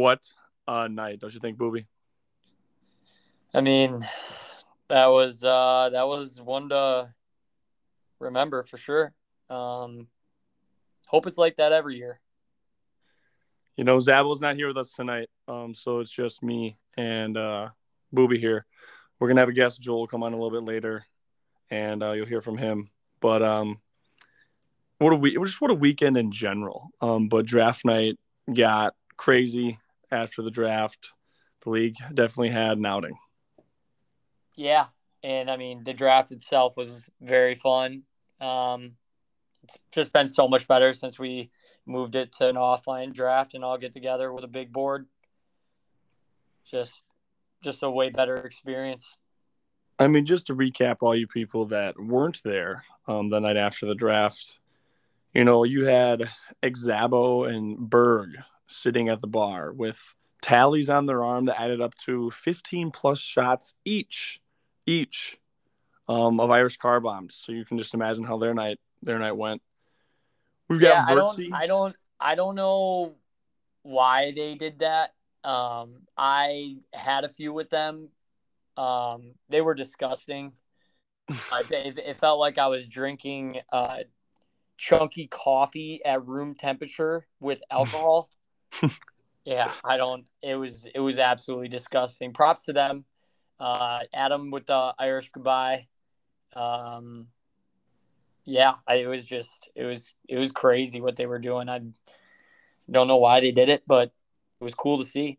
What a night, don't you think, Booby? I mean, that was uh that was one to remember for sure. Um hope it's like that every year. You know, Zabel's not here with us tonight, um, so it's just me and uh, Booby here. We're gonna have a guest, Joel, come on a little bit later, and uh, you'll hear from him. But um, what a week! Just what a weekend in general. Um, but draft night got crazy after the draft. The league definitely had an outing. Yeah, and I mean the draft itself was very fun. Um, it's just been so much better since we moved it to an offline draft and all get together with a big board. Just just a way better experience. I mean, just to recap all you people that weren't there um, the night after the draft, you know, you had Exabo and Berg sitting at the bar with tallies on their arm that added up to 15 plus shots each, each um, of Irish car bombs. So you can just imagine how their night their night went. We've got yeah, I don't, I don't, I don't know why they did that. Um, I had a few with them. Um, they were disgusting. it, it, felt like I was drinking uh, chunky coffee at room temperature with alcohol. Yeah, I don't. It was it was absolutely disgusting. Props to them. Uh, Adam with the Irish goodbye. Um, yeah, I, it was just it was it was crazy what they were doing. I don't know why they did it, but it was cool to see.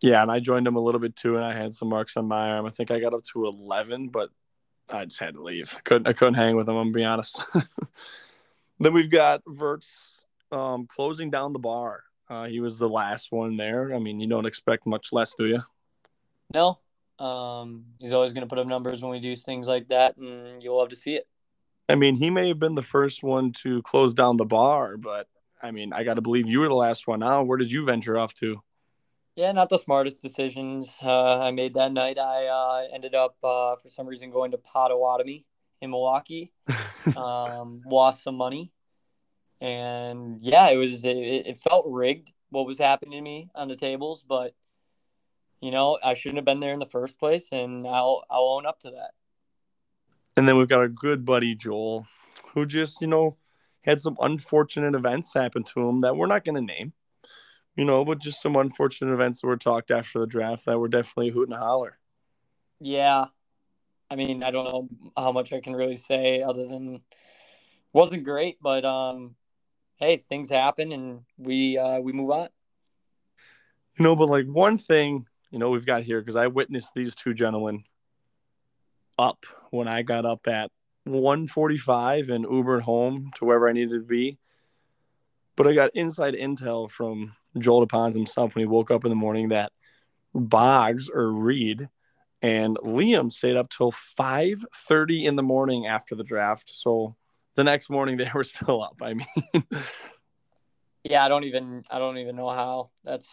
Yeah, and I joined them a little bit too, and I had some marks on my arm. I think I got up to eleven, but I just had to leave. I couldn't I couldn't hang with them. I'm gonna be honest. then we've got Verts um, closing down the bar. Uh, he was the last one there. I mean, you don't expect much less, do you? No. Um, he's always going to put up numbers when we do things like that, and you'll love to see it. I mean, he may have been the first one to close down the bar, but I mean, I got to believe you were the last one out. Where did you venture off to? Yeah, not the smartest decisions uh, I made that night. I uh, ended up, uh, for some reason, going to Potawatomi in Milwaukee. um, lost some money, and yeah, it was it, it felt rigged what was happening to me on the tables, but you know I shouldn't have been there in the first place, and I'll I'll own up to that. And then we've got our good buddy Joel, who just, you know, had some unfortunate events happen to him that we're not going to name, you know, but just some unfortunate events that were talked after the draft that were definitely hoot and holler. Yeah. I mean, I don't know how much I can really say other than wasn't great, but um hey, things happen and we uh we move on. You know, but like one thing, you know, we've got here because I witnessed these two gentlemen up when I got up at 145 and Ubered home to wherever I needed to be. But I got inside intel from Joel DePons himself when he woke up in the morning that Boggs or Reed and Liam stayed up till 5:30 in the morning after the draft. So the next morning they were still up. I mean, yeah, I don't even I don't even know how. That's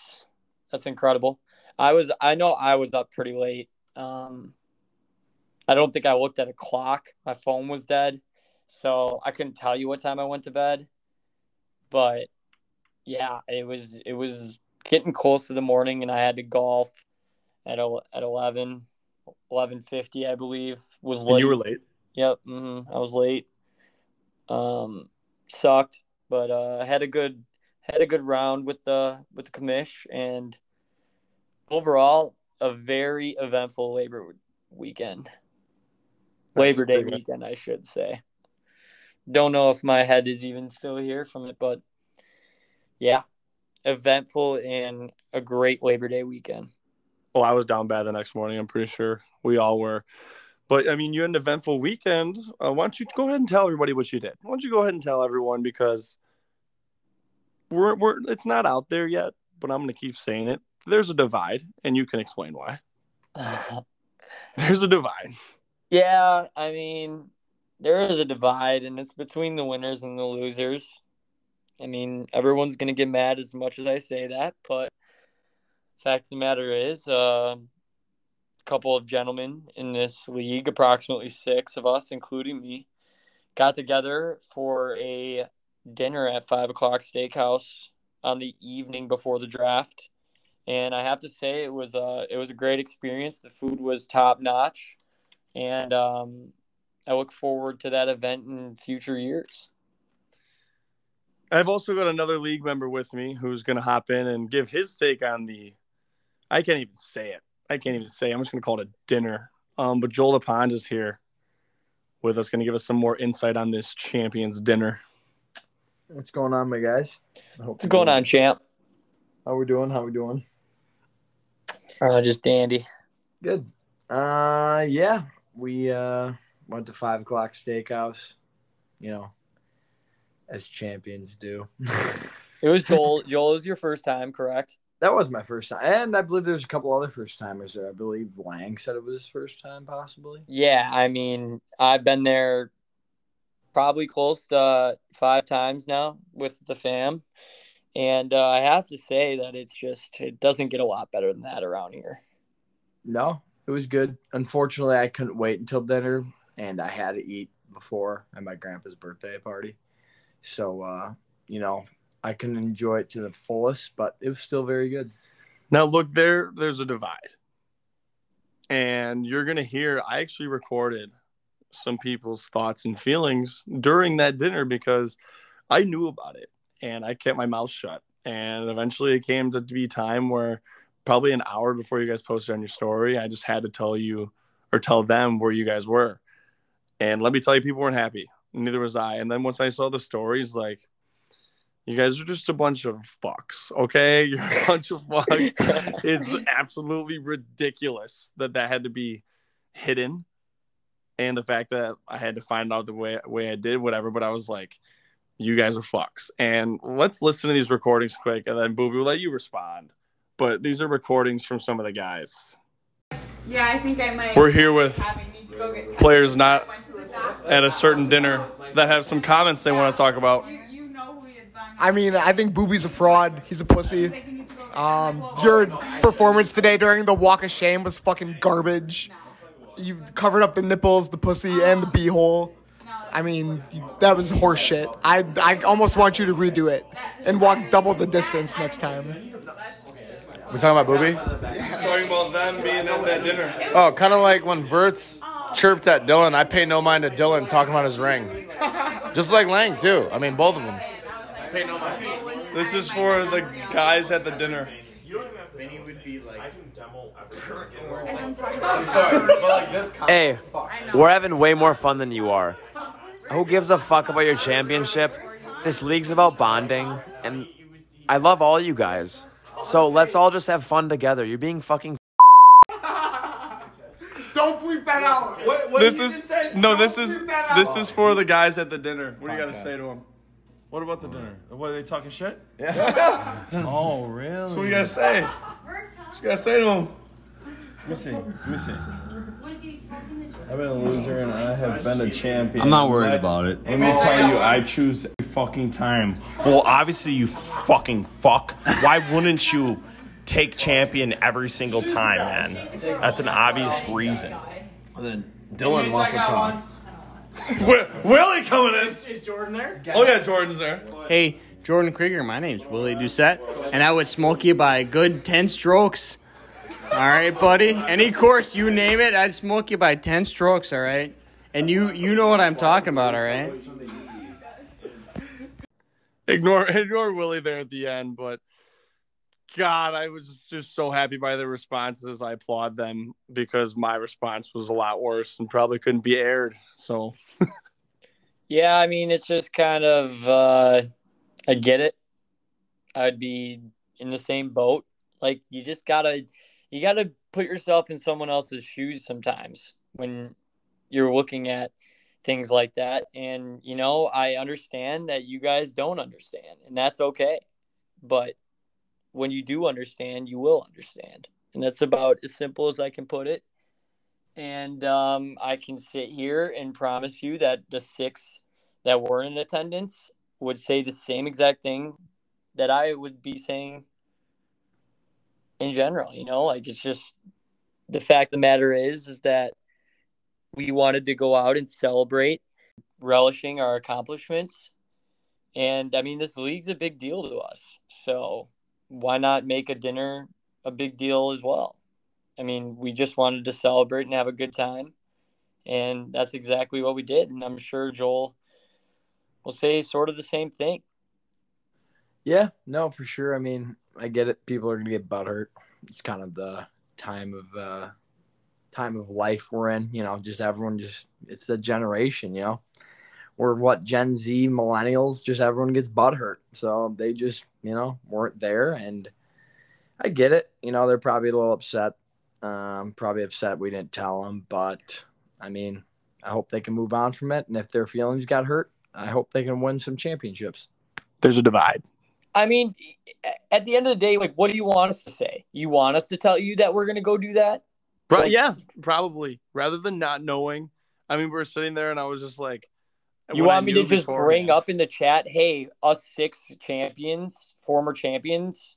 that's incredible. I was I know I was up pretty late. Um, I don't think I looked at a clock. My phone was dead. So I couldn't tell you what time I went to bed. But yeah, it was it was getting close to the morning and I had to golf at at 11 11:50 I believe was late. And you were late. Yep, mm-hmm, I was late. Um sucked, but uh had a good had a good round with the with the commish and overall a very eventful labor weekend. Labor Day weekend, I should say. Don't know if my head is even still here from it, but yeah, eventful and a great Labor Day weekend. Well, I was down bad the next morning. I'm pretty sure we all were. But I mean, you had an eventful weekend. Uh, why don't you go ahead and tell everybody what you did? Why don't you go ahead and tell everyone because we're we're it's not out there yet, but I'm going to keep saying it. There's a divide, and you can explain why. There's a divide. Yeah, I mean, there is a divide, and it's between the winners and the losers. I mean, everyone's gonna get mad as much as I say that, but fact of the matter is, uh, couple of gentlemen in this league, approximately six of us, including me, got together for a dinner at five o'clock steakhouse on the evening before the draft. And I have to say it was a it was a great experience. The food was top notch, and um, I look forward to that event in future years. I've also got another league member with me who's going to hop in and give his take on the. I can't even say it. I can't even say. I'm just going to call it a dinner. Um, but Joel LaPond is here with us, going to give us some more insight on this champions dinner. What's going on, my guys? What's going on, champ? How we doing? How we doing? Uh, just dandy. Good. Uh, yeah, we uh went to five o'clock steakhouse. You know, as champions do. it was Joel. Joel was your first time, correct? That was my first time, and I believe there's a couple other first timers there. I believe Lang said it was his first time, possibly. Yeah, I mean, I've been there probably close to five times now with the fam, and uh, I have to say that it's just it doesn't get a lot better than that around here. No, it was good. Unfortunately, I couldn't wait until dinner, and I had to eat before at my grandpa's birthday party. So, uh, you know, I can enjoy it to the fullest, but it was still very good. Now, look, there, there's a divide, and you're gonna hear. I actually recorded some people's thoughts and feelings during that dinner because I knew about it and I kept my mouth shut. And eventually, it came to be time where probably an hour before you guys posted on your story, I just had to tell you or tell them where you guys were. And let me tell you, people weren't happy neither was I. And then once I saw the stories, like, you guys are just a bunch of fucks, okay? You're a bunch of fucks. it's absolutely ridiculous that that had to be hidden, and the fact that I had to find out the way way I did, whatever. But I was like, you guys are fucks. And let's listen to these recordings quick, and then Booby will let you respond. But these are recordings from some of the guys. Yeah, I think I might. We're here with players not at a certain dinner that have some comments they want to talk about. I mean, I think Booby's a fraud. He's a pussy. Um, your performance today during the Walk of Shame was fucking garbage. You covered up the nipples, the pussy, and the beehole. I mean, that was horseshit. I, I almost want you to redo it and walk double the distance next time. We're talking about Booby? He's talking about them being at that dinner. Oh, kind of like when Verts chirped at Dylan. I pay no mind to Dylan talking about his ring. Just like Lang, too. I mean, both of them. This is for the guys at the dinner. Hey, we're having way more fun than you are. Who gives a fuck about your championship? This league's about bonding, and I love all you guys. So let's all just have fun together. You're being fucking don't bleep that out. What, what this is no. This is this is for the guys at the dinner. What do you got to say to them? What about the dinner? What are they talking shit? Yeah. oh, really? So what you gotta say? What you gotta say to them? Let me see. Let me see. I've been a loser and I have been a champion. I'm not worried about it. Let me tell you, I choose every fucking time. Well, obviously you fucking fuck. Why wouldn't you take champion every single time, man. That's an obvious reason. And then Dylan wants it on. Willie coming in. Is, is Jordan there? Oh yeah, Jordan's there. Hey, Jordan Krieger. My name's Willie Doucette, and I would smoke you by a good ten strokes. All right, buddy. Any course you name it, I'd smoke you by ten strokes. All right, and you you know what I'm talking about. All right. Ignore ignore Willie there at the end, but God, I was just so happy by the responses. I applaud them because my response was a lot worse and probably couldn't be aired. So, yeah, I mean, it's just kind of, uh, I get it. I'd be in the same boat. Like, you just gotta, you gotta put yourself in someone else's shoes sometimes when you're looking at things like that. And, you know, I understand that you guys don't understand, and that's okay. But when you do understand, you will understand. And that's about as simple as I can put it. And um, I can sit here and promise you that the six that were in attendance would say the same exact thing that I would be saying in general. You know, like it's just the fact the matter is, is that we wanted to go out and celebrate relishing our accomplishments And I mean, this league's a big deal to us. So why not make a dinner a big deal as well? I mean, we just wanted to celebrate and have a good time. And that's exactly what we did. And I'm sure Joel will say sort of the same thing. Yeah, no, for sure. I mean, I get it. People are going to get butthurt. It's kind of the time of uh, time of life we're in. You know, just everyone just it's a generation. You know, we're what Gen Z millennials. Just everyone gets butthurt, so they just you know weren't there, and I get it. You know, they're probably a little upset. Um, probably upset we didn't tell them, but I mean, I hope they can move on from it. And if their feelings got hurt, I hope they can win some championships. There's a divide. I mean, at the end of the day, like, what do you want us to say? You want us to tell you that we're going to go do that? Like, yeah, probably. Rather than not knowing. I mean, we are sitting there and I was just like, you want me to just bring up in the chat, hey, us six champions, former champions,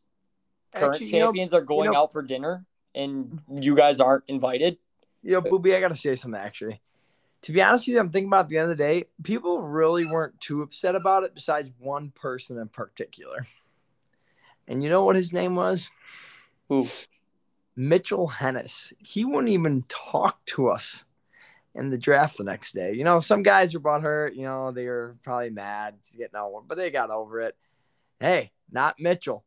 current Actually, champions know, are going you know, out for dinner and you guys aren't invited? You know, Booby, I got to say something actually. To be honest with you, I'm thinking about at the end of the day, people really weren't too upset about it besides one person in particular. And you know what his name was? Who? Mitchell Hennis. He wouldn't even talk to us in the draft the next day. You know, some guys were bought hurt. You know, they were probably mad getting out, but they got over it. Hey, not Mitchell.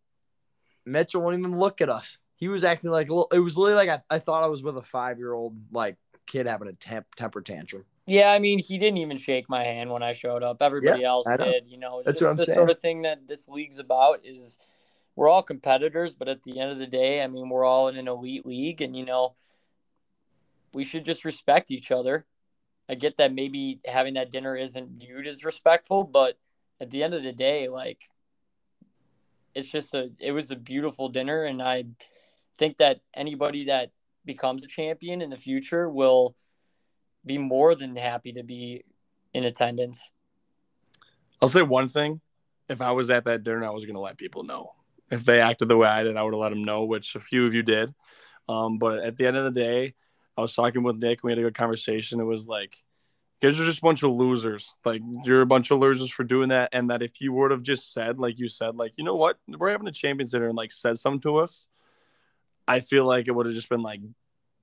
Mitchell won't even look at us. He was acting like it was literally like I, I thought I was with a five year old like kid having a temp, temper tantrum. Yeah, I mean, he didn't even shake my hand when I showed up. Everybody yeah, else did. You know, that's what I'm the saying. sort of thing that this league's about is we're all competitors, but at the end of the day, I mean, we're all in an elite league, and you know, we should just respect each other. I get that maybe having that dinner isn't viewed as respectful, but at the end of the day, like, it's just a it was a beautiful dinner, and I think that anybody that becomes a champion in the future will be more than happy to be in attendance. I'll say one thing. If I was at that dinner, I was going to let people know if they acted the way I did, I would have let them know, which a few of you did. Um, but at the end of the day, I was talking with Nick. We had a good conversation. It was like, guys are just a bunch of losers. Like you're a bunch of losers for doing that. And that if you would have just said, like you said, like you know what, we're having a Champions Dinner, and like said something to us, I feel like it would have just been like,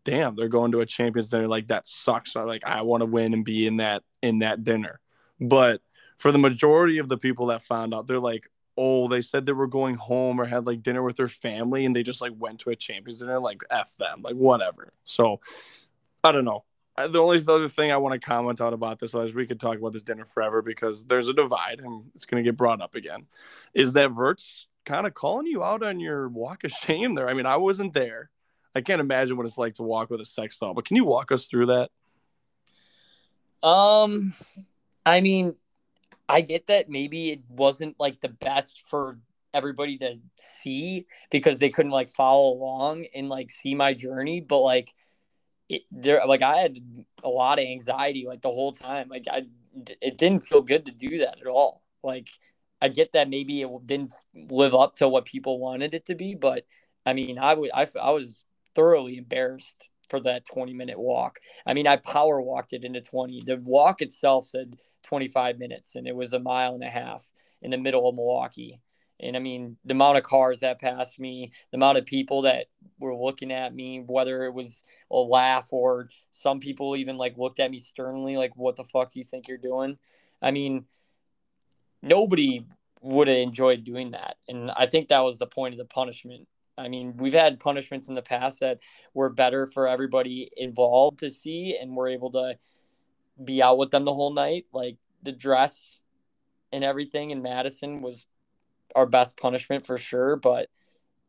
damn, they're going to a Champions Dinner. Like that sucks. So like I want to win and be in that in that dinner. But for the majority of the people that found out, they're like, oh, they said they were going home or had like dinner with their family and they just like went to a champions dinner, like F them, like whatever. So I don't know. The only other thing I want to comment on about this is we could talk about this dinner forever because there's a divide and it's going to get brought up again. Is that Vert's kind of calling you out on your walk of shame there? I mean, I wasn't there. I can't imagine what it's like to walk with a sex doll, but can you walk us through that? Um, I mean, I get that maybe it wasn't like the best for everybody to see because they couldn't like follow along and like see my journey, but like it there like I had a lot of anxiety like the whole time. Like I it didn't feel good to do that at all. Like I get that maybe it didn't live up to what people wanted it to be, but I mean, I would I, I was thoroughly embarrassed for that 20 minute walk. I mean, I power walked it into 20. The walk itself said 25 minutes, and it was a mile and a half in the middle of Milwaukee. And I mean, the amount of cars that passed me, the amount of people that were looking at me, whether it was a laugh or some people even like looked at me sternly, like, what the fuck you think you're doing? I mean, nobody would have enjoyed doing that. And I think that was the point of the punishment. I mean, we've had punishments in the past that were better for everybody involved to see, and we're able to be out with them the whole night. Like the dress and everything in Madison was our best punishment for sure, but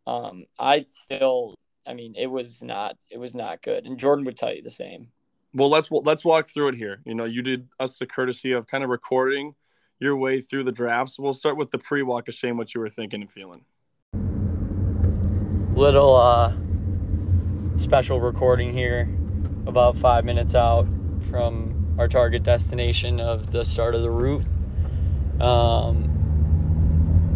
um, I still, I mean, it was not, it was not good, and Jordan would tell you the same. Well, let's let's walk through it here. You know, you did us the courtesy of kind of recording your way through the drafts. We'll start with the pre-walk of shame. What you were thinking and feeling. Little uh, special recording here, about five minutes out from our target destination of the start of the route. Um,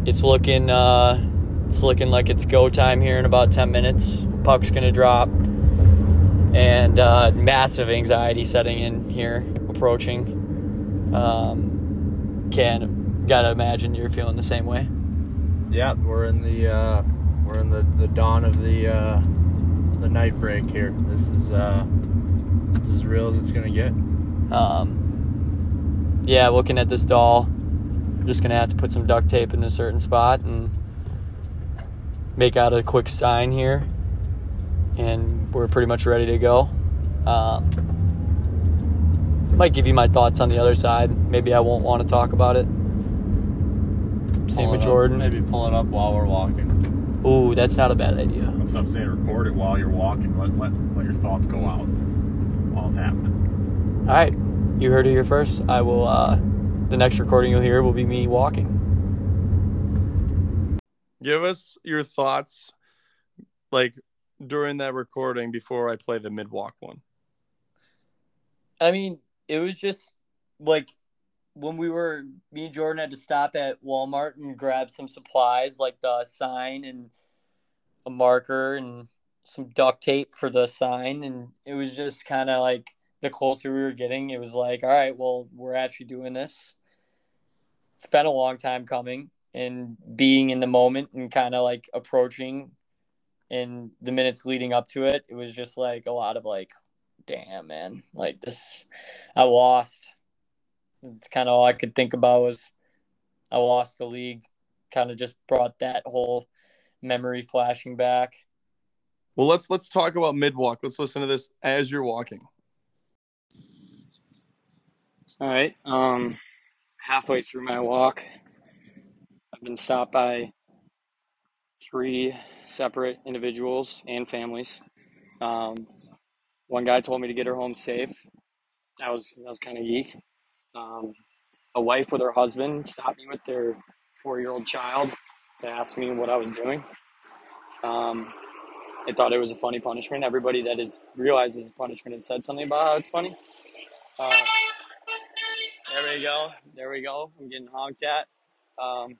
it's looking uh, it's looking like it's go time here in about 10 minutes. Puck's gonna drop, and uh, massive anxiety setting in here, approaching. Um, can gotta imagine you're feeling the same way. Yeah, we're in the uh, we're in the, the dawn of the uh, the night break here. This is uh, this is real as it's gonna get. Um, yeah, looking at this doll, I'm just gonna have to put some duct tape in a certain spot and make out a quick sign here, and we're pretty much ready to go. Um, might give you my thoughts on the other side. Maybe I won't want to talk about it. Same with Jordan. Maybe pull it up while we're walking. Ooh, that's not a bad idea. That's what I'm saying. Record it while you're walking. Let let let your thoughts go out while it's happening. All right, you heard it here first. I will. uh The next recording you'll hear will be me walking. Give us your thoughts, like during that recording before I play the mid walk one. I mean, it was just like when we were me and Jordan had to stop at Walmart and grab some supplies like the sign and a marker and some duct tape for the sign. And it was just kind of like the closer we were getting it was like all right well we're actually doing this. It's been a long time coming and being in the moment and kind of like approaching in the minutes leading up to it it was just like a lot of like damn man like this i lost it's kind of all i could think about was i lost the league kind of just brought that whole memory flashing back well let's let's talk about mid walk let's listen to this as you're walking all right um halfway through my walk i've been stopped by three separate individuals and families um, one guy told me to get her home safe. That was that was kind of geek. Um, a wife with her husband stopped me with their four-year-old child to ask me what I was doing. Um, they thought it was a funny punishment. Everybody that has realized it's punishment has said something about how it's funny. Uh, there we go. There we go. I'm getting honked at. Um,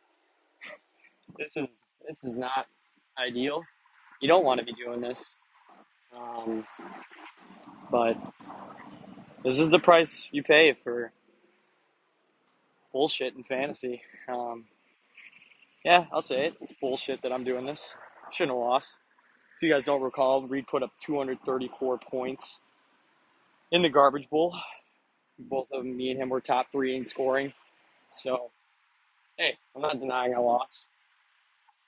this is this is not ideal. You don't want to be doing this. Um, but this is the price you pay for bullshit in fantasy. Um, yeah, I'll say it. It's bullshit that I'm doing this. Shouldn't have lost. If you guys don't recall, Reed put up 234 points in the garbage bowl. Both of them, me and him, were top three in scoring. So, hey, I'm not denying I lost.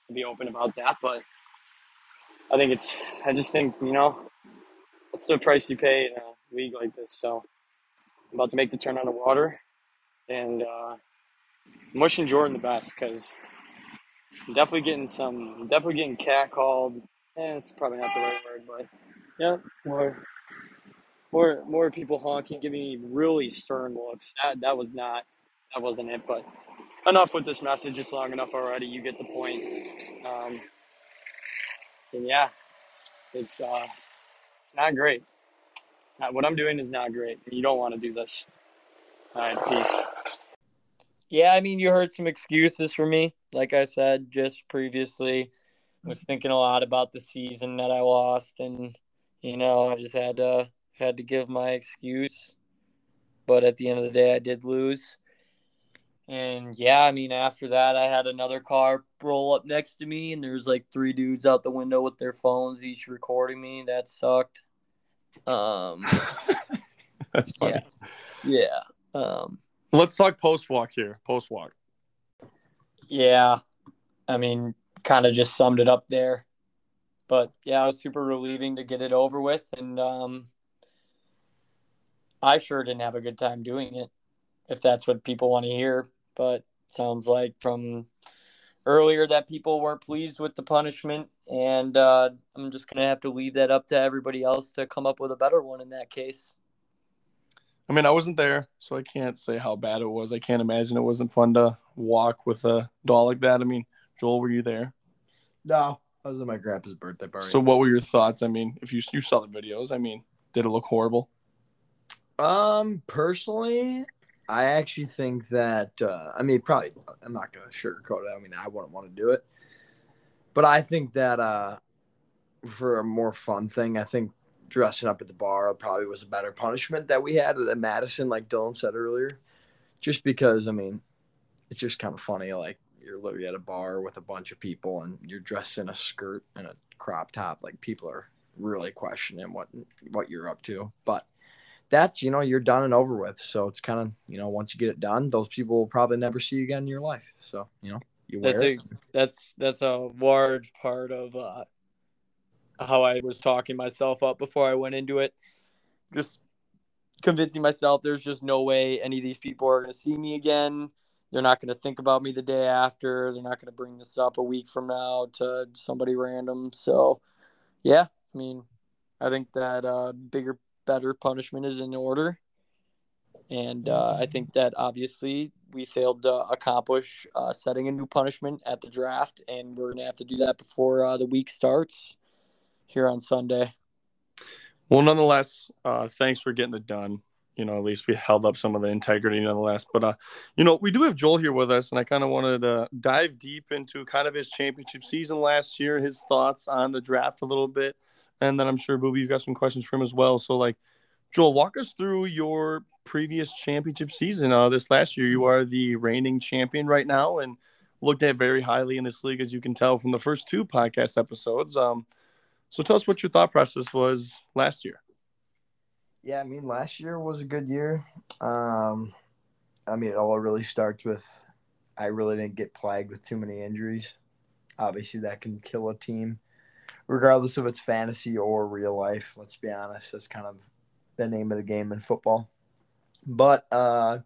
I'll be open about that, but I think it's, I just think, you know, that's the price you pay in a league like this. So I'm about to make the turn on the water, and uh, wishing Jordan the best because definitely getting some, definitely getting catcalled. Eh, it's probably not the right word, but yeah, more, more, more people honking, giving me really stern looks. That that was not, that wasn't it. But enough with this message. It's long enough already. You get the point. Um, and yeah, it's uh, it's not great. What I'm doing is not great. You don't want to do this. All right, peace. Yeah, I mean, you heard some excuses for me. Like I said just previously, was thinking a lot about the season that I lost, and you know, I just had to had to give my excuse. But at the end of the day, I did lose. And yeah, I mean, after that, I had another car roll up next to me, and there's like three dudes out the window with their phones, each recording me. That sucked. Um, That's funny. Yeah. yeah. Um, Let's talk post walk here. Post walk. Yeah. I mean, kind of just summed it up there. But yeah, it was super relieving to get it over with. And um, I sure didn't have a good time doing it, if that's what people want to hear but sounds like from earlier that people weren't pleased with the punishment and uh, i'm just going to have to leave that up to everybody else to come up with a better one in that case i mean i wasn't there so i can't say how bad it was. I can't imagine it wasn't fun to walk with a doll like that. I mean joel were you there? No i was at my grandpa's birthday party. So what were your thoughts? I mean if you you saw the videos i mean did it look horrible? Um personally I actually think that uh, I mean probably I'm not gonna sugarcoat it. I mean I wouldn't want to do it, but I think that uh, for a more fun thing, I think dressing up at the bar probably was a better punishment that we had at Madison, like Dylan said earlier. Just because I mean, it's just kind of funny. Like you're literally at a bar with a bunch of people and you're dressed in a skirt and a crop top. Like people are really questioning what what you're up to. But that's you know you're done and over with. So it's kind of you know once you get it done, those people will probably never see you again in your life. So you know you wear that's a, that's that's a large part of uh, how I was talking myself up before I went into it. Just convincing myself there's just no way any of these people are going to see me again. They're not going to think about me the day after. They're not going to bring this up a week from now to somebody random. So, yeah, I mean, I think that uh, bigger, better punishment is in order. And uh, I think that obviously we failed to accomplish uh, setting a new punishment at the draft, and we're going to have to do that before uh, the week starts here on Sunday. Well, nonetheless, uh, thanks for getting it done. You know, at least we held up some of the integrity nonetheless. But, uh, you know, we do have Joel here with us, and I kind of wanted to dive deep into kind of his championship season last year, his thoughts on the draft a little bit. And then I'm sure, Booby, you've got some questions for him as well. So, like, Joel, walk us through your previous championship season. Uh, this last year, you are the reigning champion right now and looked at very highly in this league, as you can tell from the first two podcast episodes. Um, so tell us what your thought process was last year. Yeah, I mean, last year was a good year. Um, I mean, it all really starts with I really didn't get plagued with too many injuries. Obviously, that can kill a team, regardless of its fantasy or real life. Let's be honest, that's kind of the name of the game in football. But uh,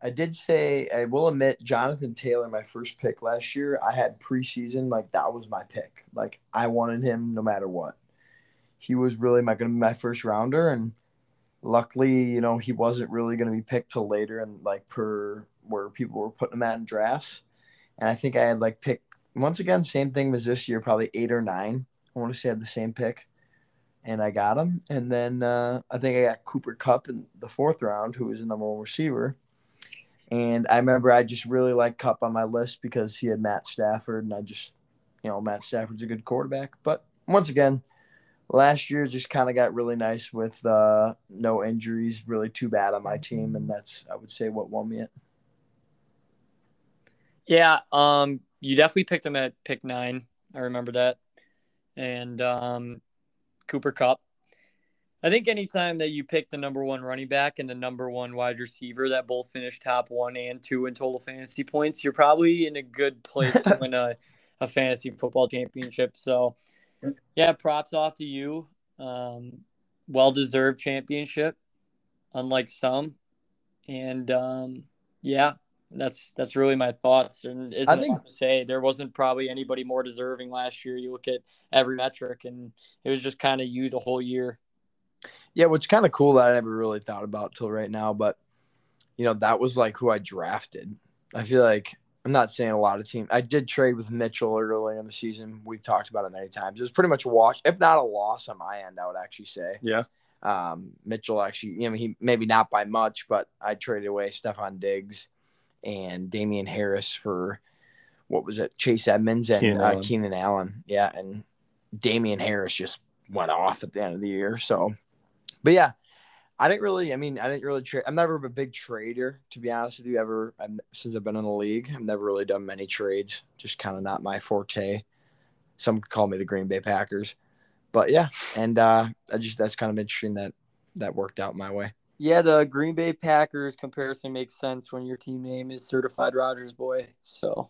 I did say I will admit Jonathan Taylor, my first pick last year. I had preseason like that was my pick. Like I wanted him no matter what. He was really my to be my first rounder, and luckily, you know, he wasn't really going to be picked till later, and like per where people were putting him at in drafts. And I think I had like picked once again same thing as this year, probably eight or nine. I want to say I had the same pick, and I got him. And then uh, I think I got Cooper Kupp in the fourth round, who was the number one receiver and I remember I just really liked Kupp on my list because he had Matt Stafford, and I just, you know, Matt Stafford's a good quarterback. But once again, last year just kind of got really nice with uh, no injuries, really too bad on my team, and that's I would say what won me it. Yeah, um, you definitely picked him at pick nine. I remember that, and um, Cooper Kupp. I think anytime that you pick the number one running back and the number one wide receiver that both finish top one and two in total fantasy points, you're probably in a good place to win a, a fantasy football championship. So, yeah, props off to you. Um, well deserved championship, unlike some. And um, yeah, that's that's really my thoughts. And I think to say there wasn't probably anybody more deserving last year. You look at every metric, and it was just kind of you the whole year. Yeah, which kind of cool that I never really thought about till right now, but you know, that was like who I drafted. I feel like I'm not saying a lot of teams. I did trade with Mitchell early in the season. We've talked about it many times. It was pretty much a wash, if not a loss on my end. I would actually say. Yeah. Um, Mitchell actually, you know, he maybe not by much, but I traded away Stefon Diggs and Damien Harris for what was it, Chase Edmonds and Keenan, uh, Allen. Keenan Allen. Yeah, and Damien Harris just went off at the end of the year. So but yeah, I didn't really. I mean, I didn't really trade. I'm never a big trader, to be honest with you. Ever I'm, since I've been in the league, I've never really done many trades. Just kind of not my forte. Some call me the Green Bay Packers, but yeah, and uh, I just that's kind of interesting that that worked out my way. Yeah, the Green Bay Packers comparison makes sense when your team name is Certified Rodgers Boy. So,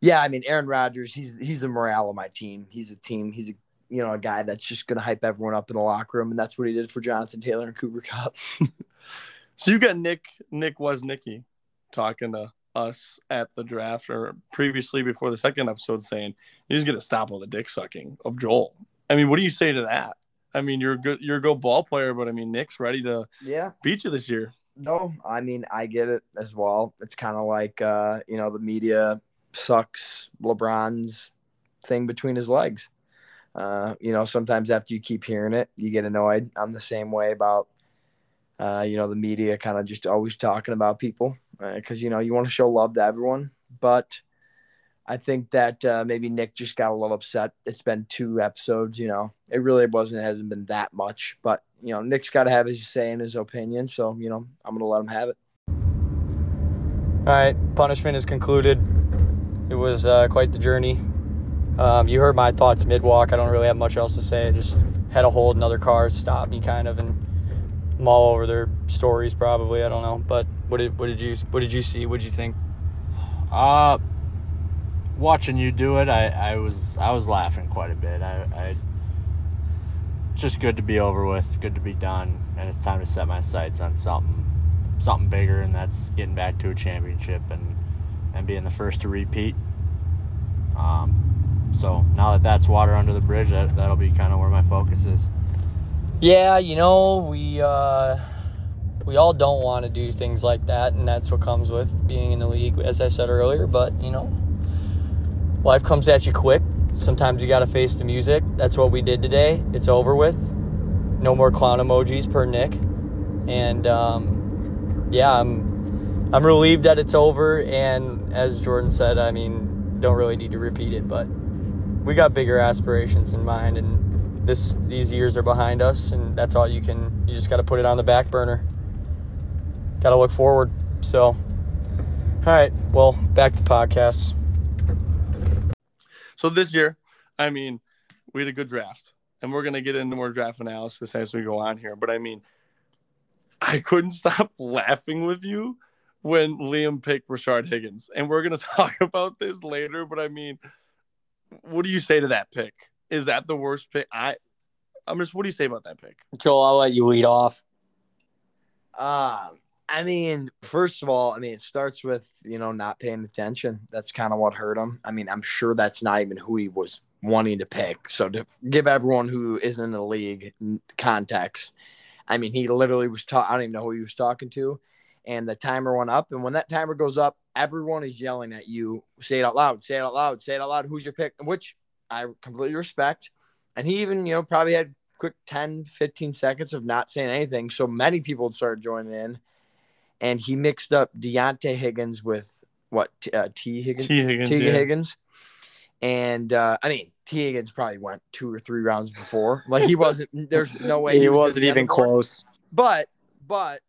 yeah, I mean Aaron Rodgers, he's he's the morale of my team. He's a team. He's a you know, a guy that's just going to hype everyone up in the locker room, and that's what he did for Jonathan Taylor and Cooper Kupp. so you got Nick, Nick was Nicky, talking to us at the draft or previously before the second episode, saying he's going to stop all the dick sucking of Joel. I mean, what do you say to that? I mean, you're a good, you're a good ball player, but I mean, Nick's ready to yeah beat you this year. No, I mean, I get it as well. It's kind of like, uh, you know, the media sucks LeBron's thing between his legs. Uh, you know, sometimes after you keep hearing it, you get annoyed. I'm the same way about, uh, you know, the media kind of just always talking about people because, uh, you know, you want to show love to everyone. But I think that uh, maybe Nick just got a little upset. It's been two episodes, you know, it really wasn't, it hasn't been that much. But, you know, Nick's got to have his say and his opinion. So, you know, I'm going to let him have it. All right, punishment is concluded. It was uh, quite the journey. Um, you heard my thoughts mid walk. I don't really have much else to say. I just had a hold another car stopped me kind of and mull over their stories probably. I don't know. But what did what did you what did you see? What did you think? Uh watching you do it, I, I was I was laughing quite a bit. I, I it's just good to be over with, good to be done, and it's time to set my sights on something something bigger, and that's getting back to a championship and and being the first to repeat. Um, so now that that's water under the bridge, that that'll be kind of where my focus is. Yeah, you know we. Uh we all don't want to do things like that, and that's what comes with being in the league, as I said earlier. But you know, life comes at you quick. Sometimes you got to face the music. That's what we did today. It's over with. No more clown emojis per Nick. And um, yeah, I'm I'm relieved that it's over. And as Jordan said, I mean, don't really need to repeat it, but we got bigger aspirations in mind, and this these years are behind us, and that's all you can. You just got to put it on the back burner. Got to look forward. So, all right. Well, back to the podcast. So this year, I mean, we had a good draft, and we're gonna get into more draft analysis as we go on here. But I mean, I couldn't stop laughing with you when Liam picked Rashard Higgins, and we're gonna talk about this later. But I mean, what do you say to that pick? Is that the worst pick? I, I'm just. What do you say about that pick? Joel, I'll let you lead off. Um, I mean, first of all, I mean, it starts with, you know, not paying attention. That's kind of what hurt him. I mean, I'm sure that's not even who he was wanting to pick. So to give everyone who isn't in the league context, I mean, he literally was talking, I don't even know who he was talking to. And the timer went up. And when that timer goes up, everyone is yelling at you, say it out loud, say it out loud, say it out loud. Who's your pick? Which I completely respect. And he even, you know, probably had quick 10, 15 seconds of not saying anything. So many people started joining in and he mixed up Deontay Higgins with what uh, Tee Higgins, Tee Higgins, T yeah. Higgins, and uh, I mean Tee Higgins probably went two or three rounds before. Like he wasn't. There's no way he, he was not even close. But but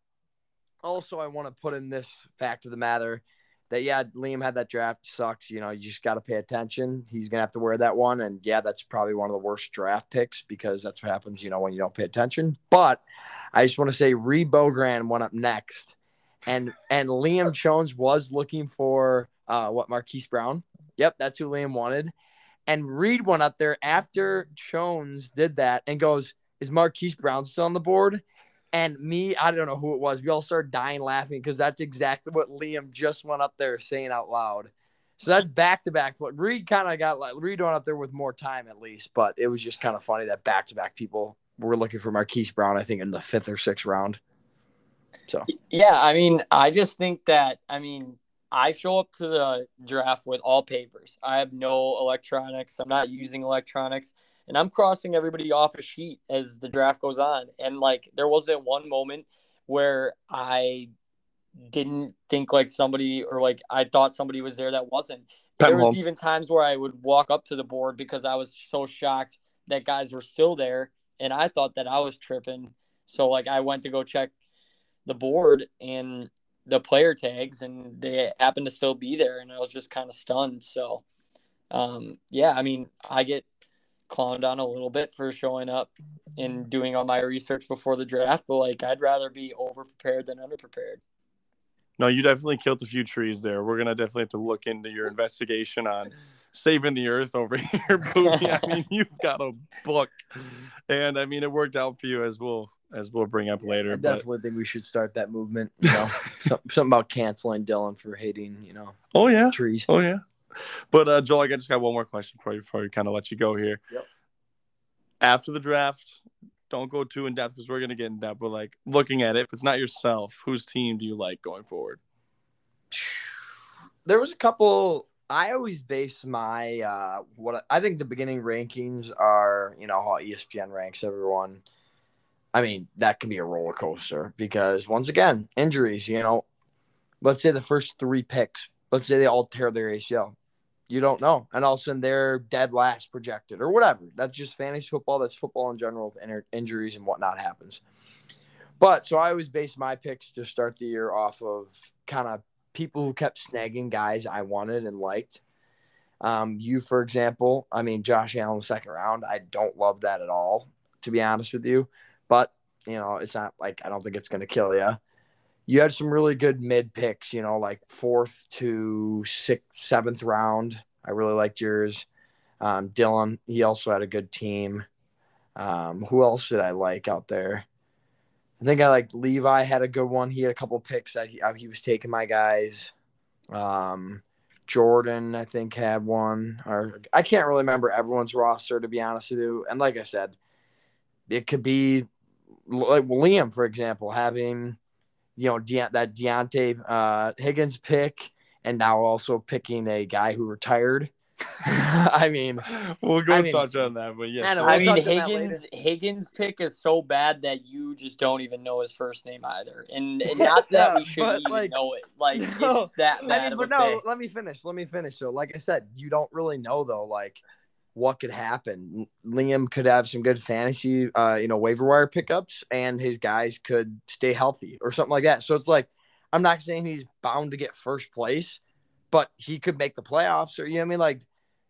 also I want to put in this fact of the matter that yeah, Liam had that draft sucks. You know, you just got to pay attention. He's gonna have to wear that one, and yeah, that's probably one of the worst draft picks because that's what happens. You know, when you don't pay attention. But I just want to say, Reed Bogran went up next, and and Liam Jones was looking for uh, what Marquise Brown. Yep, that's who Liam wanted. And Reed went up there after Jones did that and goes, "Is Marquise Brown still on the board?" And me, I don't know who it was. We all started dying laughing because that's exactly what Liam just went up there saying out loud. So that's back to back. Reed kind of got like Reed went up there with more time at least, but it was just kind of funny that back to back people were looking for Marquise Brown. I think in the fifth or sixth round. So yeah, I mean, I just think that I mean, I show up to the draft with all papers. I have no electronics. I'm not using electronics, and I'm crossing everybody off a sheet as the draft goes on. And like, there wasn't one moment where I didn't think like somebody or like I thought somebody was there that wasn't. there was even times where I would walk up to the board because I was so shocked that guys were still there, and I thought that I was tripping. So like I went to go check the board and the player tags and they happened to still be there and I was just kind of stunned. So um, yeah, I mean, I get clowned on a little bit for showing up and doing all my research before the draft, but like I'd rather be over prepared than under prepared. No, you definitely killed a few trees there. We're gonna definitely have to look into your investigation on saving the earth over here, Booty. I mean, you've got a book, and I mean, it worked out for you as well as we'll bring up later. I definitely but... think we should start that movement. You know, something about canceling Dylan for hating, you know. Oh yeah, trees. Oh yeah. But uh, Joel, I just got one more question for you before we kind of let you go here. Yep. After the draft, don't go too in depth because we're gonna get in depth. But like looking at it, if it's not yourself, whose team do you like going forward? There was a couple. I always base my uh, what I think the beginning rankings are. You know how ESPN ranks everyone I mean, that can be a roller coaster because once again, injuries, you know, let's say the first three picks, let's say they all tear their ACL. You don't know. And all of a sudden they're dead last projected or whatever. That's just fantasy football. That's football in general. Injuries and whatnot happens. But so I always base my picks to start the year off of kind of people who kept snagging guys I wanted and liked. Um, you, for example, I mean, Josh Allen, second round, I don't love that at all, to be honest with you. But, you know, it's not like I don't think it's going to kill you. You had some really good mid picks, you know, like fourth to sixth, seventh round. I really liked yours. Um, Dylan, he also had a good team. Um, who else did I like out there? I think I like Levi had a good one. He had a couple picks that he, uh, he was taking my guys. Um, Jordan, I think, had one. Or I can't really remember everyone's roster to be honest with you. And like I said, it could be like Liam, for example, having you know De- that Deontay uh, Higgins pick, and now also picking a guy who retired. I mean, we'll go I mean, touch on that, but yeah. I, I mean, Higgins Higgins pick is so bad that you just don't even know his first name either, and, and not that yeah, we should even like, know it. Like no, it's that bad. I mean, but no, let me finish. Let me finish. So, like I said, you don't really know though, like what could happen. Liam could have some good fantasy, uh, you know, waiver wire pickups, and his guys could stay healthy or something like that. So it's like, I'm not saying he's bound to get first place but he could make the playoffs or you know I mean? Like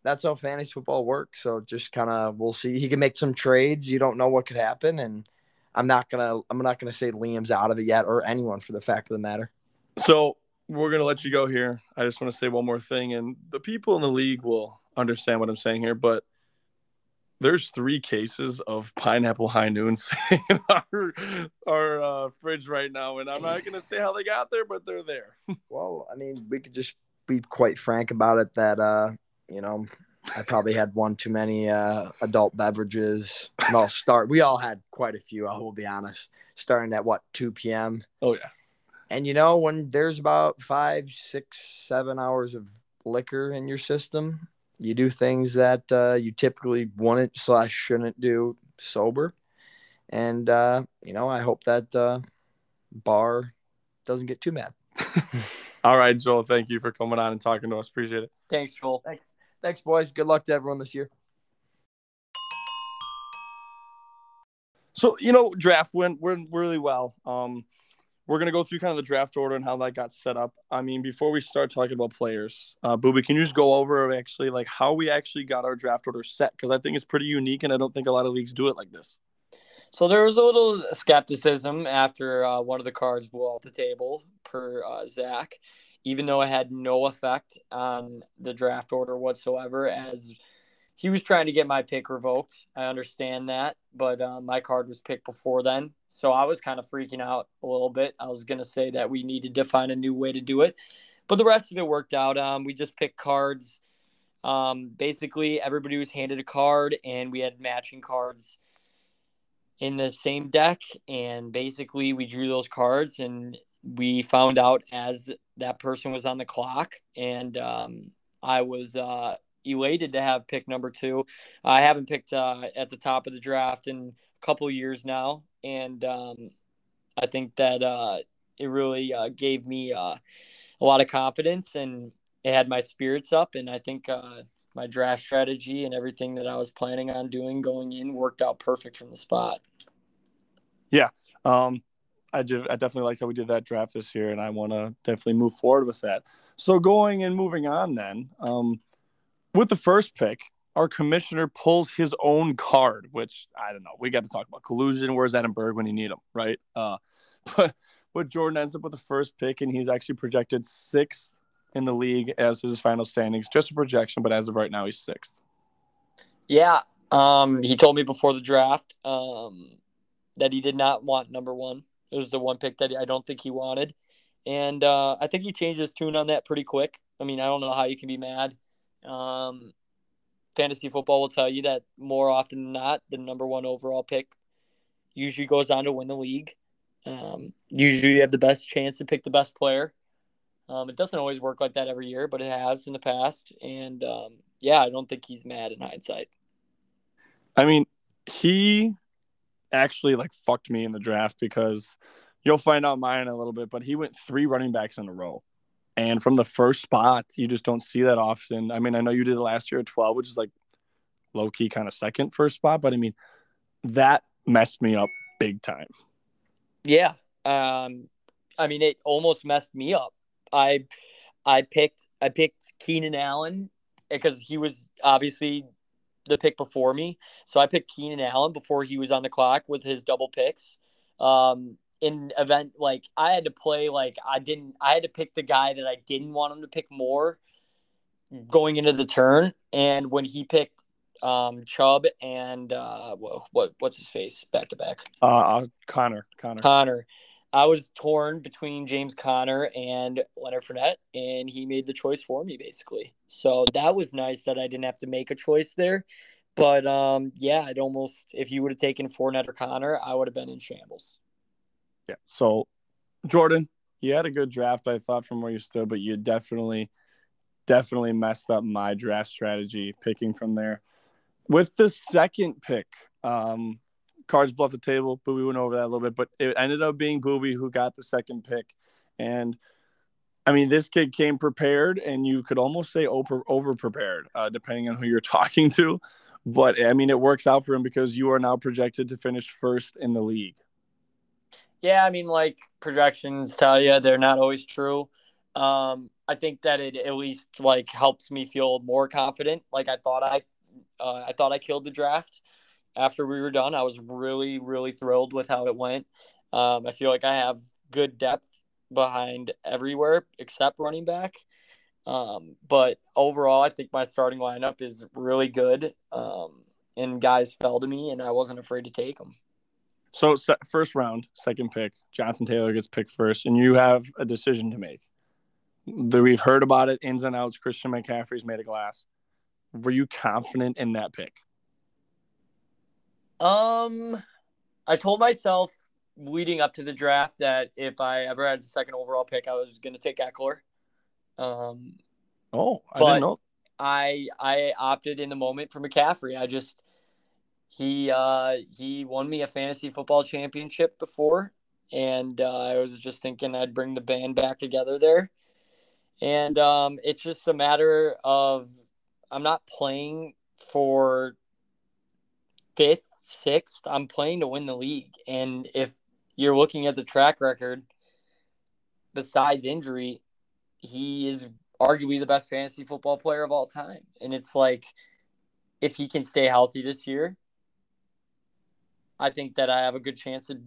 that's how fantasy football works. So just kind of we'll see. He can make some trades. You don't know what could happen. And I'm not to I'm not to say Liam's out of it yet or anyone for the fact of the matter. So we're to let you go here. I just want to say one more thing. And the people in the league will understand what I'm saying here but there's three cases of pineapple high noon in our, our uh, fridge right now, and I'm not gonna say how they got there, but they're there. well, I mean, we could just be quite frank about it that uh, you know, I probably had one too many uh, adult beverages. Well, start. We all had quite a few. I will be honest. Starting at what two p.m. Oh yeah. And you know when there's about five, six, seven hours of liquor in your system, you do things that uh, you typically wouldn't slash shouldn't do sober. And uh, you know, I hope that uh, bar doesn't get too mad. All right, Joel. Thank you for coming on and talking to us. Appreciate it. Thanks, Joel. Thanks, thanks boys. Good luck to everyone this year. So you know, draft went went really well. Um, we're gonna go through kind of the draft order and how that got set up. I mean, before we start talking about players, uh, Booby, can you just go over actually like how we actually got our draft order set? Because I think it's pretty unique, and I don't think a lot of leagues do it like this. So there was a little skepticism after uh, one of the cards blew off the table per uh, Zach, even though it had no effect on the draft order whatsoever, as he was trying to get my pick revoked. I understand that, but uh, my card was picked before then, so I was kind of freaking out a little bit. I was gonna say that we needed to find a new way to do it, but the rest of it worked out. Um, we just picked cards. Um, basically, everybody was handed a card, and we had matching cards in the same deck and basically we drew those cards and we found out as that person was on the clock and um, i was uh, elated to have pick number two i haven't picked uh, at the top of the draft in a couple years now and um, i think that uh, it really uh, gave me uh, a lot of confidence and it had my spirits up and i think uh, my draft strategy and everything that I was planning on doing going in worked out perfect from the spot. Yeah. Um, I, do, I definitely like how we did that draft this year, and I want to definitely move forward with that. So, going and moving on then, um, with the first pick, our commissioner pulls his own card, which I don't know. We got to talk about collusion. Where's Edinburgh when you need him, right? Uh, but but Jordan ends up with the first pick, and he's actually projected sixth in the league as his final standings. Just a projection, but as of right now, he's sixth. Yeah. Um, he told me before the draft um, that he did not want number one. It was the one pick that I don't think he wanted. And uh, I think he changed his tune on that pretty quick. I mean, I don't know how you can be mad. Um, fantasy football will tell you that more often than not, the number one overall pick usually goes on to win the league. Um, usually, you have the best chance to pick the best player. Um, it doesn't always work like that every year, but it has in the past. And um, yeah, I don't think he's mad in hindsight. I mean, he actually like fucked me in the draft because you'll find out mine in a little bit, but he went three running backs in a row. And from the first spot, you just don't see that often. I mean, I know you did it last year at 12, which is like low key kind of second first spot, but I mean, that messed me up big time. Yeah. Um, I mean, it almost messed me up I I picked I picked Keenan Allen because he was obviously the pick before me. So I picked Keenan Allen before he was on the clock with his double picks. Um, in event like I had to play like I didn't I had to pick the guy that I didn't want him to pick more going into the turn. And when he picked um Chubb and uh what, what what's his face back to back? Uh Conner Connor Conner. I was torn between James Conner and Leonard Fournette, and he made the choice for me basically. So that was nice that I didn't have to make a choice there. But um, yeah, I'd almost if you would have taken Fournette or Conner I would have been in shambles. Yeah. So, Jordan, you had a good draft, I thought, from where you stood, but you definitely, definitely messed up my draft strategy picking from there. With the second pick, um, cards bluff the table. Booby went over that a little bit, but it ended up being Booby who got the second pick. And I mean, this kid came prepared, and you could almost say over, prepared, uh, depending on who you're talking to. But I mean, it works out for him because you are now projected to finish first in the league. Yeah, I mean, like projections tell you, they're not always true. Um, I think that it at least like helps me feel more confident. Like I thought I, uh, I thought I killed the draft after we were done. I was really, really thrilled with how it went. Um, I feel like I have good depth behind everywhere except running back. Um, but overall, I think my starting lineup is really good. Um, and guys fell to me, and I wasn't afraid to take them. So, first round, second pick, Jonathan Taylor gets picked first, and you have a decision to make. We've heard about it, ins and outs. Christian McCaffrey's made of glass. Were you confident in that pick? Um, I told myself leading up to the draft that if I ever had the second overall pick, I was going to take Ekeler. Um, oh, I didn't know. I I opted in the moment for McCaffrey. I just he uh he won me a fantasy football championship before, and uh, I was just thinking I'd bring the band back together there. And um, it's just a matter of I'm not playing for fifth sixth. I'm playing to win the league. And if you're looking at the track record, besides injury, he is arguably the best fantasy football player of all time. And it's like, if he can stay healthy this year, I think that I have a good chance to,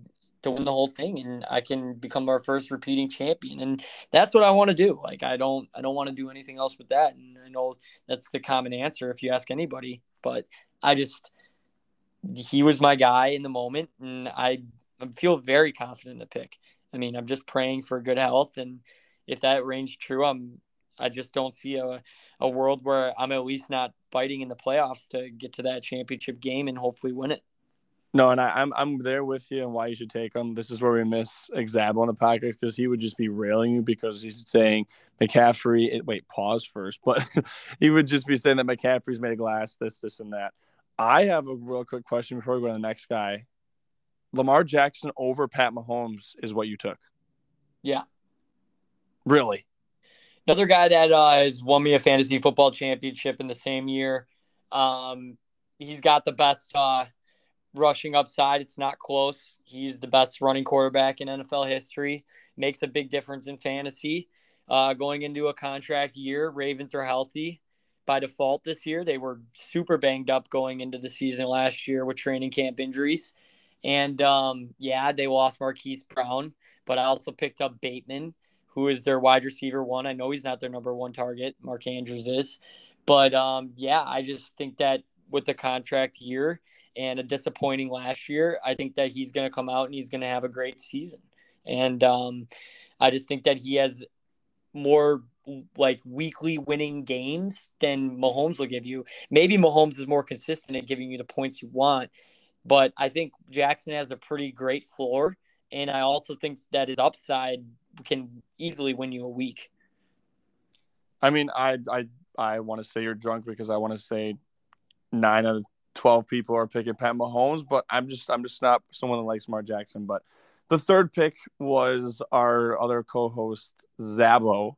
to win the whole thing and I can become our first repeating champion. And that's what I want to do. Like I don't I don't want to do anything else with that. And I know that's the common answer if you ask anybody, but I just he was my guy in the moment, and I, feel very confident in the pick. I mean, I'm just praying for good health, and if that range true, I'm I just don't see a, a world where I'm at least not fighting in the playoffs to get to that championship game and hopefully win it. No, and I, am I'm, I'm there with you and why you should take him. This is where we miss Exab on the podcast because he would just be railing you because he's saying McCaffrey. Wait, pause first, but he would just be saying that McCaffrey's made of glass, this, this, and that. I have a real quick question before we go to the next guy. Lamar Jackson over Pat Mahomes is what you took. Yeah. Really? Another guy that uh, has won me a fantasy football championship in the same year. Um, he's got the best uh, rushing upside. It's not close. He's the best running quarterback in NFL history. Makes a big difference in fantasy. Uh, going into a contract year, Ravens are healthy by default this year. They were super banged up going into the season last year with training camp injuries. And um, yeah, they lost Marquise Brown, but I also picked up Bateman, who is their wide receiver one. I know he's not their number one target. Mark Andrews is. But um, yeah, I just think that with the contract year and a disappointing last year, I think that he's going to come out and he's going to have a great season. And um, I just think that he has more like weekly winning games than Mahomes will give you. Maybe Mahomes is more consistent at giving you the points you want, but I think Jackson has a pretty great floor, and I also think that his upside can easily win you a week. I mean, I I I want to say you're drunk because I want to say nine out of twelve people are picking Pat Mahomes, but I'm just I'm just not someone that likes Mark Jackson. But the third pick was our other co-host Zabo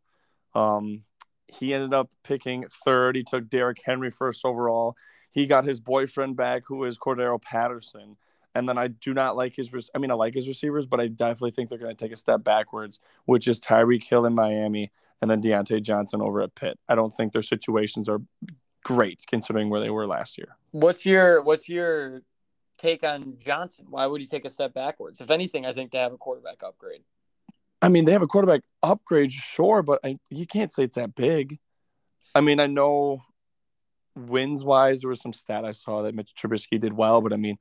um, he ended up picking third. He took Derrick Henry first overall. He got his boyfriend back, who is Cordarrelle Patterson. And then I do not like his. I mean, I like his receivers, but I definitely think they're going to take a step backwards, which is Tyreek Hill in Miami and then Diontae Johnson over at Pitt. I don't think their situations are great considering where they were last year. What's your What's your take on Johnson? Why would he take a step backwards? If anything, I think they have a quarterback upgrade. I mean, they have a quarterback upgrade, sure, but I, you can't say it's that big. I mean, I know wins wise, there was some stat I saw that Mitch Trubisky did well, but I mean,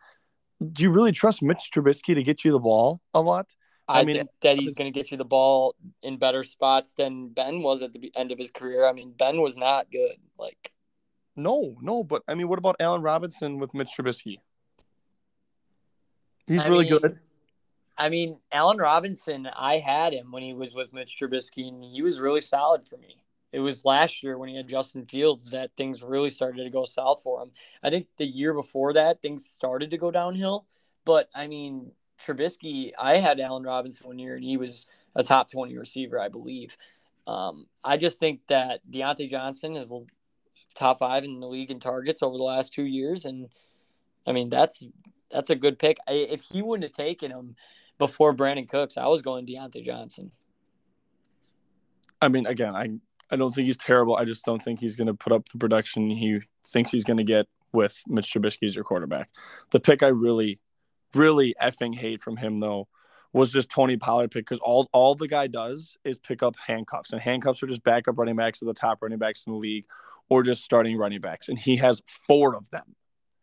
do you really trust Mitch Trubisky to get you the ball a lot? I, I mean, that he's going to get you the ball in better spots than Ben was at the end of his career. I mean, Ben was not good. Like, no, no, but I mean, what about Allen Robinson with Mitch Trubisky? He's I really mean, good. I mean, Allen Robinson, I had him when he was with Mitch Trubisky, and he was really solid for me. It was last year when he had Justin Fields that things really started to go south for him. I think the year before that, things started to go downhill. But I mean, Trubisky, I had Allen Robinson one year, and he was a top 20 receiver, I believe. Um, I just think that Diontae Johnson is top five in the league in targets over the last two years. And I mean, that's that's a good pick. I, if he wouldn't have taken him before Brandin Cooks, I was going Diontae Johnson. I mean, again, I I don't think he's terrible. I just don't think he's going to put up the production he thinks he's going to get with Mitch Trubisky as your quarterback. The pick I really, really effing hate from him though was just Tony Pollard pick because all all the guy does is pick up handcuffs, and handcuffs are just backup running backs to the top running backs in the league, or just starting running backs, and he has four of them,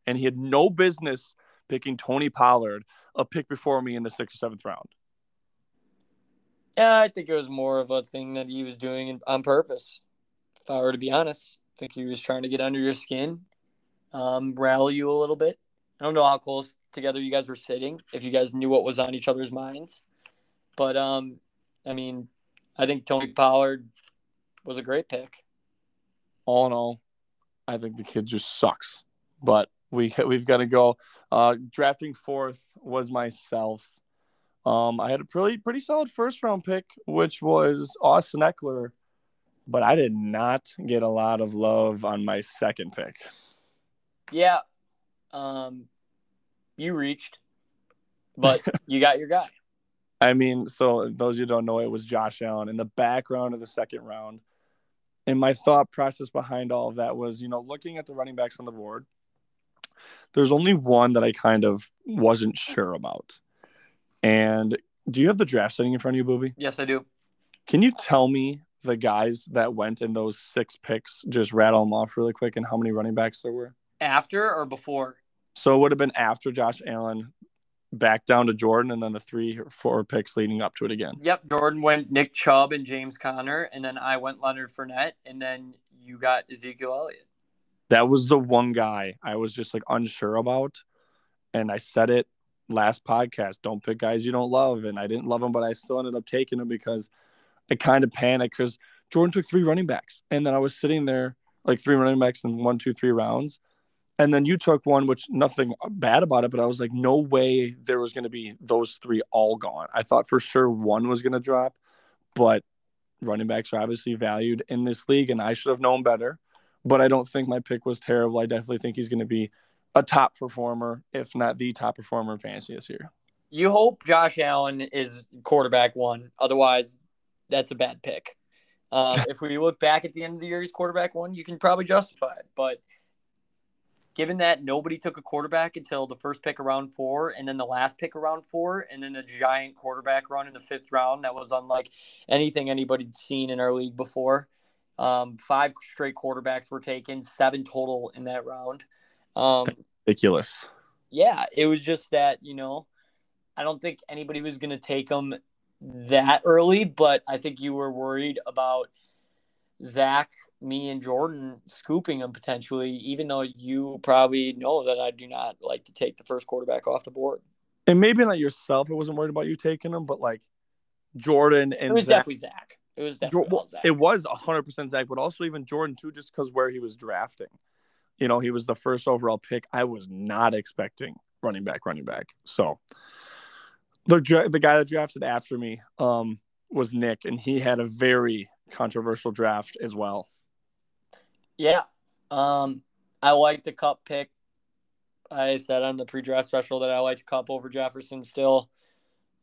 and he had no business picking Tony Pollard, a pick before me in the sixth or seventh round. Yeah, I think it was more of a thing that he was doing on purpose. If I were to be honest, I think he was trying to get under your skin, um, rally you a little bit. I don't know how close together you guys were sitting, if you guys knew what was on each other's minds. But um, I mean, I think Tony Pollard was a great pick. All in all, I think the kid just sucks. But we we've got to go. Uh, drafting fourth was myself. Um, I had a pretty pretty solid first round pick, which was Austin Ekeler, but I did not get a lot of love on my second pick. Yeah, um, you reached, but you got your guy. I mean, so those who don't know, it was Josh Allen in the background of the second round. And my thought process behind all of that was, you know, looking at the running backs on the board, there's only one that I kind of wasn't sure about. And do you have the draft setting in front of you, Booby? Yes, I do. Can you tell me the guys that went in those six picks? Just rattle them off really quick and how many running backs there were? After or before? So it would have been after Josh Allen, back down to Jordan, and then the three or four picks leading up to it again. Yep. Jordan went Nick Chubb and James Conner, and then I went Leonard Fournette, and then you got Ezekiel Elliott that was the one guy I was just like unsure about. And I said it last podcast don't pick guys you don't love. And I didn't love him, but I still ended up taking him because I kind of panicked because Jordan took three running backs. And then I was sitting there like three running backs in one, two, three rounds. And then you took one, which nothing bad about it, but I was like, no way there was going to be those three all gone. I thought for sure one was going to drop, but running backs are obviously valued in this league, and I should have known better but I don't think my pick was terrible. I definitely think he's going to be a top performer, if not the top performer in fantasy this year. You hope Josh Allen is quarterback one. Otherwise, that's a bad pick. Um, if we look back at the end of the year, he's quarterback one, you can probably justify it. But given that nobody took a quarterback until the first pick around four, and then the last pick around four, and then a giant quarterback run in the fifth round that was unlike anything anybody'd seen in our league before. Um, five straight quarterbacks were taken, seven total in that round. Um, Ridiculous. Yeah, it was just that you know, I don't think anybody was going to take them that early, but I think you were worried about Zach, me, and Jordan scooping them potentially, even though you probably know that I do not like to take the first quarterback off the board. And maybe not yourself, I wasn't worried about you taking them, but like Jordan and it was Zach, definitely Zach. It was definitely well, Zach. It was 100% Zach, but also even Jordan, too, just because where he was drafting. You know, he was the first overall pick. I was not expecting running back, running back. So the, the guy that drafted after me um, was Nick, and he had a very controversial draft as well. Yeah. Um, I like the Kupp pick. I said on the pre-draft special that I liked Kupp over Jefferson still.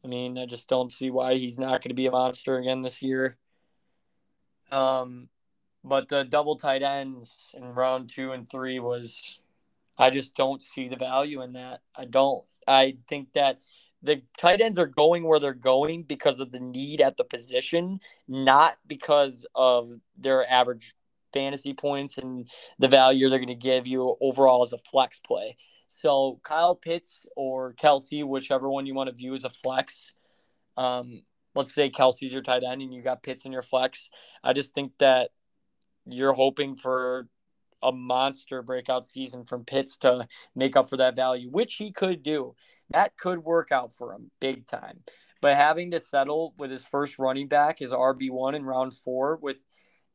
I mean, I just don't see why he's not going to be a monster again this year. Um, but the double tight ends in round two and three was, I just don't see the value in that. I don't. I think that the tight ends are going where they're going because of the need at the position, not because of their average fantasy points and the value they're going to give you overall as a flex play. So Kyle Pitts or Kelce, whichever one you want to view as a flex. Um, let's say Kelce's your tight end and you got Pitts in your flex. I just think that you're hoping for a monster breakout season from Pitts to make up for that value, which he could do. That could work out for him big time. But having to settle with his first running back is RB1 in round four with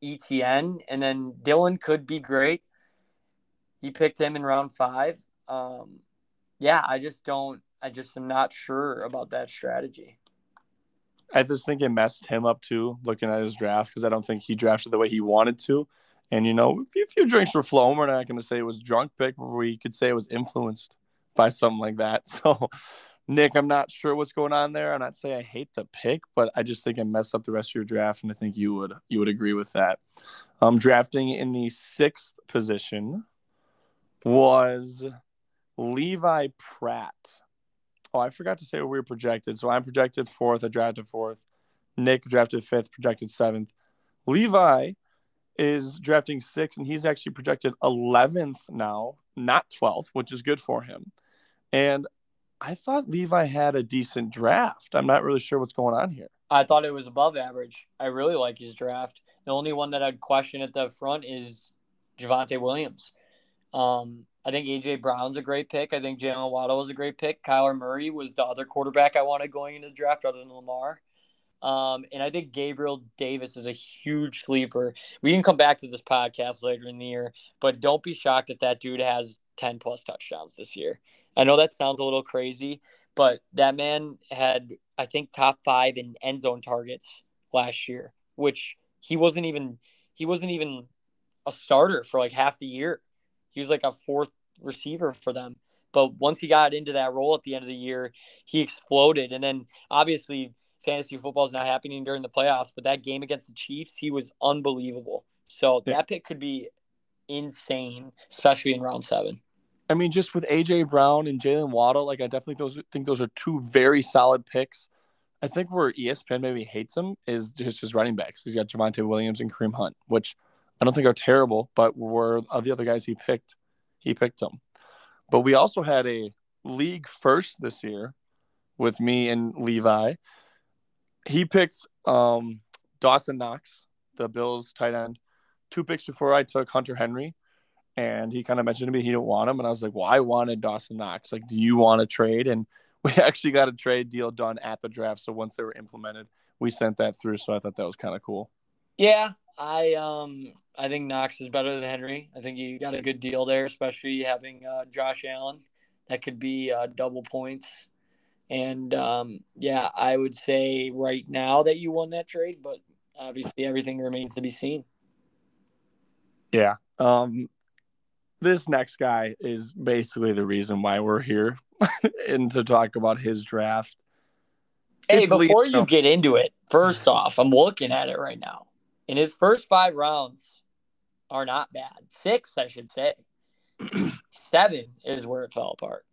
Etienne, and then Dylan could be great. He picked him in round five. Um, yeah, I just don't. I just am not sure about that strategy. I just think it messed him up too, looking at his draft, because I don't think he drafted the way he wanted to. And you know, a few drinks were flowing. We're not going to say it was drunk pick, but we could say it was influenced by something like that. So, Nick, I'm not sure what's going on there. I'm not saying I hate the pick, but I just think I messed up the rest of your draft, and I think you would you would agree with that. Um, drafting in the sixth position was Levi Pratt. Oh, I forgot to say where we were projected. So I'm projected fourth. I drafted fourth. Nick drafted fifth, projected seventh. Levi is drafting six, and he's actually projected 11th now, not 12th, which is good for him. And I thought Levi had a decent draft. I'm not really sure what's going on here. I thought it was above average. I really like his draft. The only one that I'd question at the front is Javonte Williams. Um, I think AJ Brown's a great pick. I think Jaylen Waddle was a great pick. Kyler Murray was the other quarterback I wanted going into the draft other than Lamar. Um, and I think Gabriel Davis is a huge sleeper. We can come back to this podcast later in the year, but don't be shocked that that dude has 10 plus touchdowns this year. I know that sounds a little crazy, but that man had, I think, top five in end zone targets last year, which he wasn't even he wasn't even a starter for like half the year. He was like a fourth receiver for them. But once he got into that role at the end of the year, he exploded. And then obviously fantasy football is not happening during the playoffs, but that game against the Chiefs, he was unbelievable. So that pick could be insane, especially in round seven. I mean, just with AJ Brown and Jaylen Waddle, like I definitely those think those are two very solid picks. I think where ESPN maybe hates him is just his running backs. He's got Javonte Williams and Kareem Hunt, which I don't think are terrible, but were of the other guys he picked, he picked them. But we also had a league first this year with me and Levi. He picked um, Dawson Knox, the Bills tight end, two picks before I took Hunter Henry and he kind of mentioned to me he didn't want him, and I was like, "Well, I wanted Dawson Knox. Like, do you want to trade?" And we actually got a trade deal done at the draft. So once they were implemented, we sent that through. So I thought that was kind of cool. Yeah, I um I think Knox is better than Henry. I think you got a good deal there, especially having uh, Josh Allen. That could be uh, double points. And um, yeah, I would say right now that you won that trade, but obviously everything remains to be seen. Yeah. Um, this next guy is basically the reason why we're here and to talk about his draft. Hey, it's before you get into it, first off, I'm looking at it right now. In his first five rounds are not bad. Six, I should say. Seven is where it fell apart.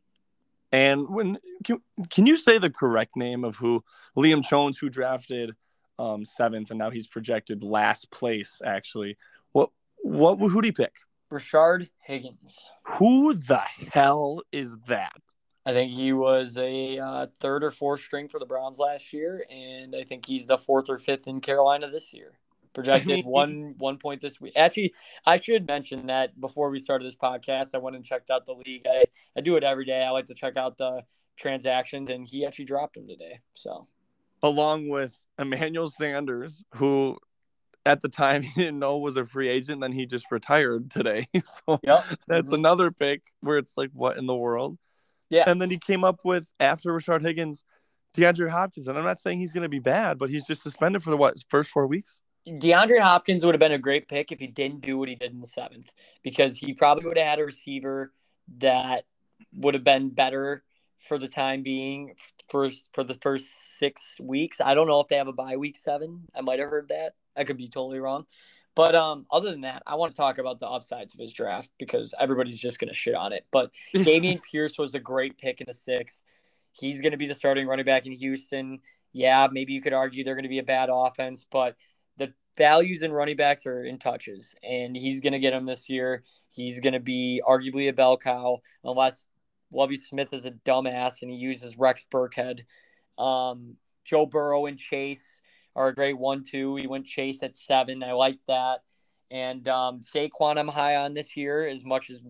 And when can, can you say the correct name of who Liam Jones, who drafted um, seventh, and now he's projected last place? Actually, what what who do you pick? Rashard Higgins. Who the hell is that? I think he was a uh, third or fourth string for the Browns last year, and I think he's the fourth or fifth in Carolina this year. Projected one one point this week. Actually, I should mention that before we started this podcast, I went and checked out the league. I, I do it every day. I like to check out the transactions, and he actually dropped him today. So, along with Emmanuel Sanders, who at the time he didn't know was a free agent. Then he just retired today. so yep. that's mm-hmm. another pick where it's like, what in the world? Yeah. And then he came up with after Richard Higgins, DeAndre Hopkins. And I'm not saying he's going to be bad, but he's just suspended for the what first four weeks. DeAndre Hopkins would have been a great pick if he didn't do what he did in the seventh, because he probably would have had a receiver that would have been better for the time being for for the first six weeks. I don't know if they have a bye week seven. I might have heard that. I could be totally wrong. But um, other than that, I want to talk about the upsides of his draft because everybody's just going to shit on it. But Dameon Pierce was a great pick in the sixth. He's going to be the starting running back in Houston. Yeah, maybe you could argue they're going to be a bad offense, but values in running backs are in touches, and he's going to get them this year. He's going to be arguably a bell cow unless Lovie Smith is a dumbass and he uses Rex Burkhead. Um, Joe Burrow and Chase are a great one two. He went Chase at seven. I like that. And um, Saquon I'm high on this year as much as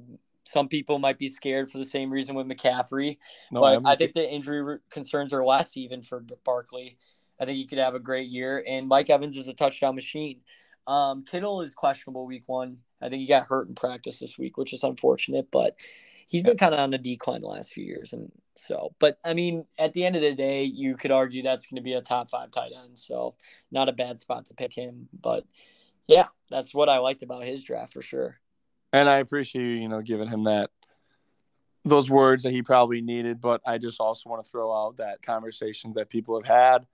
some people might be scared for the same reason with McCaffrey. No, but I think the injury concerns are less even for Barkley. I think he could have a great year. And Mike Evans is a touchdown machine. Um, Kittle is questionable week one. I think he got hurt in practice this week, which is unfortunate, but he's been kind of on the decline the last few years. And so, but I mean, at the end of the day, you could argue that's going to be a top five tight end. So, not a bad spot to pick him. But yeah, that's what I liked about his draft for sure. And I appreciate you, you know, giving him that those words that he probably needed. But I just also want to throw out that conversations that people have had.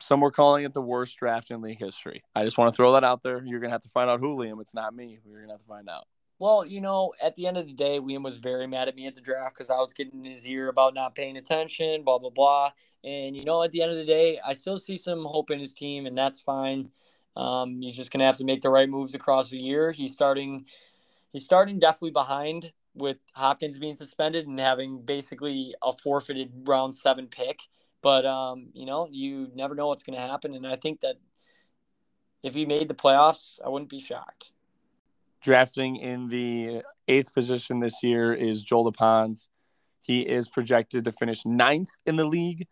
Some were calling it the worst draft in league history. I just want to throw that out there. You're gonna have to find out who Liam. It's not me. You're gonna have to find out. Well, you know, at the end of the day, Liam was very mad at me at the draft because I was getting his ear about not paying attention, blah blah blah. And you know, at the end of the day, I still see some hope in his team, and that's fine. Um, he's just gonna have to make the right moves across the year. He's starting, he's starting definitely behind with Hopkins being suspended and having basically a forfeited round seven pick. But um, you know, you never know what's gonna happen, and I think that if he made the playoffs, I wouldn't be shocked drafting in the eighth position this year is Joel DePons. He is projected to finish ninth in the league.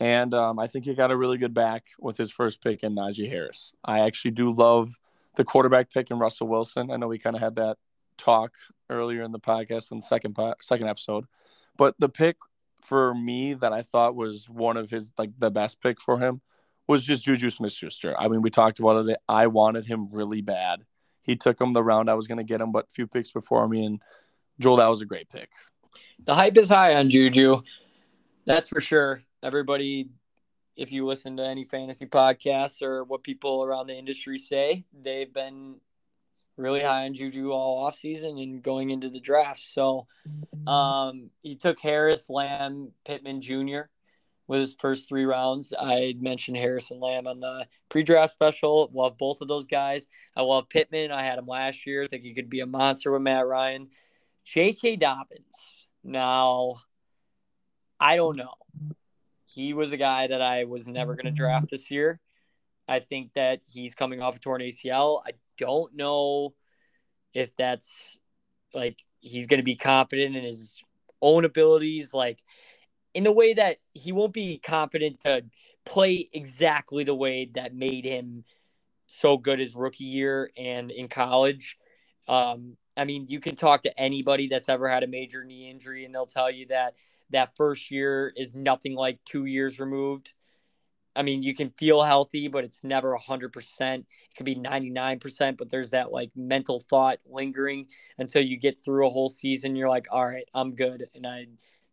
And um, I think he got a really good back with his first pick in Najee Harris. I actually do love the quarterback pick in Russell Wilson. I know we kind of had that talk earlier in the podcast in the second po- second episode, but the pick for me that I thought was one of his like the best pick for him was just Juju Smith-Schuster. I mean, we talked about it. I wanted him really bad he took him the round I was going to get him, but few picks before me. And Joel, that was a great pick. The hype is high on Juju. That's for sure. Everybody, if you listen to any fantasy podcasts or what people around the industry say, they've been really high on Juju all offseason and going into the draft. So um, he took Harris, Lamb, Pittman Jr with his first three rounds. I mentioned Harrison Lamb on the pre-draft special. Love both of those guys. I love Pittman. I had him last year. I think he could be a monster with Matt Ryan. J.K. Dobbins. Now, I don't know. He was a guy that I was never going to draft this year. I think that he's coming off a torn ACL. I don't know if that's like he's going to be confident in his own abilities. Like in the way that he won't be confident to play exactly the way that made him so good his rookie year and in college. Um, I mean, you can talk to anybody that's ever had a major knee injury, and they'll tell you that that first year is nothing like two years removed. I mean, you can feel healthy, but it's never 100%. It could be 99%, but there's that like mental thought lingering until you get through a whole season. You're like, all right, I'm good. And I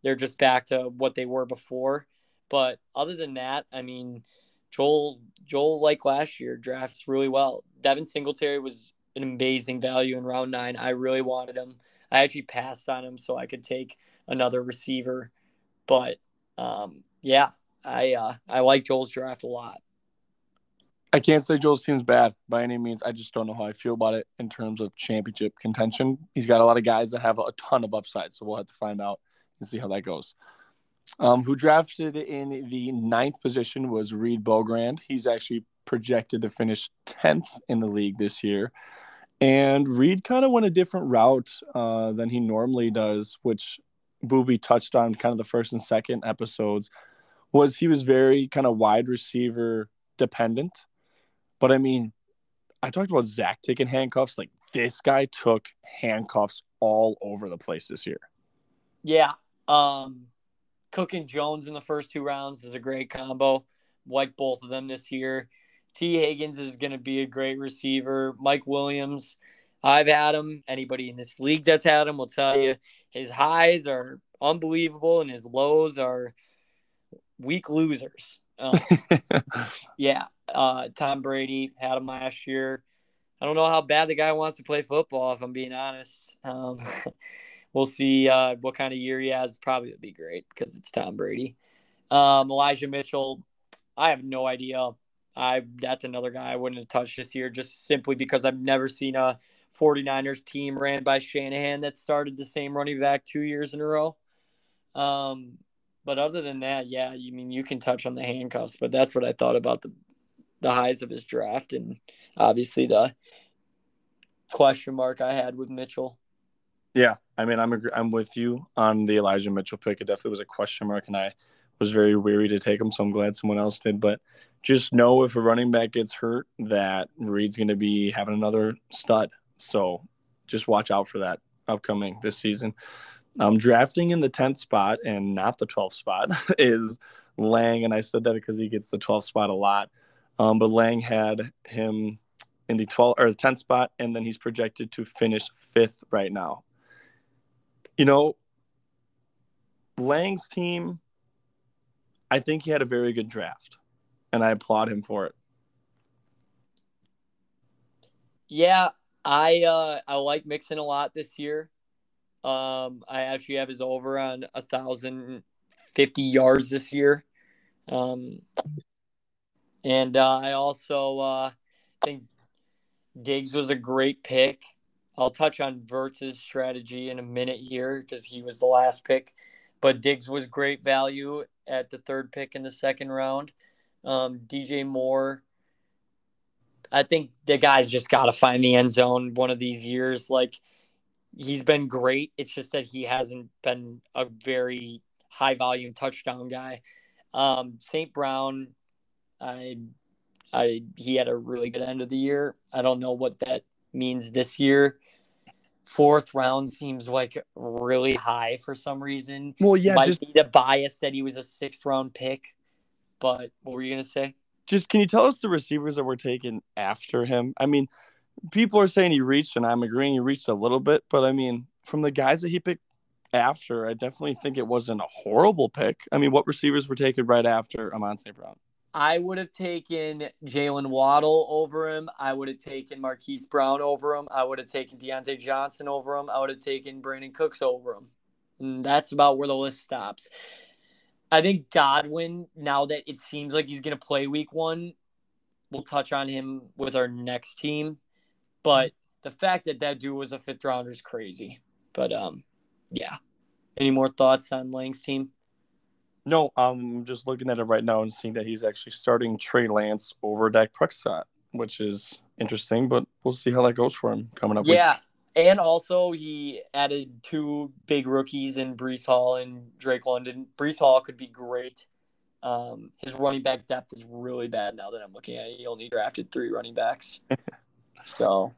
they're just back to what they were before. But other than that, I mean, Joel Joel like last year drafts really well. Devin Singletary was an amazing value in round nine. I really wanted him. I actually passed on him so I could take another receiver. But um, yeah, I uh, I like Joel's draft a lot. I can't say Joel's team's bad by any means. I just don't know how I feel about it in terms of championship contention. He's got a lot of guys that have a ton of upside, so we'll have to find out and see how that goes. Um, who drafted in the ninth position was Reed Bogrand. He's actually projected to finish 10th in the league this year. And Reed kind of went a different route uh, than he normally does, which Booby touched on kind of the first and second episodes, was he was very kind of wide receiver dependent. But I mean, I talked about Zach taking handcuffs. Like this guy took handcuffs all over the place this year. Yeah, um, Cook and Jones in the first two rounds is a great combo. Like both of them this year. T. Higgins is going to be a great receiver. Mike Williams, I've had him. Anybody in this league that's had him will tell you his highs are unbelievable and his lows are weak losers. Um, yeah, uh, Tom Brady had him last year. I don't know how bad the guy wants to play football, if I'm being honest. Um, we'll see uh, what kind of year he has. Probably would be great because it's Tom Brady. Um, Elijah Mitchell, I have no idea. I that's another guy I wouldn't have touched this year just simply because I've never seen a 49ers team ran by Shanahan that started the same running back two years in a row. Um, but other than that, yeah, you mean you can touch on the handcuffs, but that's what I thought about the the highs of his draft and obviously the question mark I had with Mitchell. Yeah, I mean, I'm I'm with you on the Elijah Mitchell pick. It definitely was a question mark, and I was very weary to take him, so I'm glad someone else did. But just know if a running back gets hurt, that Reed's going to be having another stud. So just watch out for that upcoming this season. Um, drafting in the 10th spot and not the 12th spot is Lang. And I said that because he gets the 12th spot a lot. Um, but Lang had him in the 12th or the 10th spot, and then he's projected to finish fifth right now. You know, Lang's team, I think he had a very good draft, and I applaud him for it. Yeah, I uh, I like Mixon a lot this year. Um, I actually have his over on a thousand fifty yards this year. Um, and uh, I also uh, think Diggs was a great pick. I'll touch on Vertz's strategy in a minute here because he was the last pick, but Diggs was great value at the third pick in the second round. Um, DJ Moore I think the guy's just got to find the end zone one of these years. Like he's been great. It's just that he hasn't been a very high volume touchdown guy. Um, St. Brown, I, I, he had a really good end of the year. I don't know what that means this year. Fourth round seems like really high for some reason. Well, yeah, Might just be the bias that he was a sixth round pick. But what were you gonna say? just can you tell us the receivers that were taken after him? I mean, people are saying he reached, and I'm agreeing he reached a little bit, but I mean, from the guys that he picked after, I definitely think it wasn't a horrible pick. I mean, what receivers were taken right after Amon St. Brown? I would have taken Jaylen Waddle over him. I would have taken Marquise Brown over him. I would have taken Diontae Johnson over him. I would have taken Brandin Cooks over him. And that's about where the list stops. I think Godwin, now that it seems like he's going to play week one, we'll touch on him with our next team. But the fact that that dude was a fifth rounder is crazy. But um, yeah. Any more thoughts on Lang's team? No, I'm just looking at it right now and seeing that he's actually starting Trey Lance over Dak Prescott, which is interesting. But we'll see how that goes for him coming up. Yeah, and also, he added two big rookies in Breece Hall and Drake London. Breece Hall could be great. Um, his running back depth is really bad now that I'm looking at it. He only drafted three running backs. so,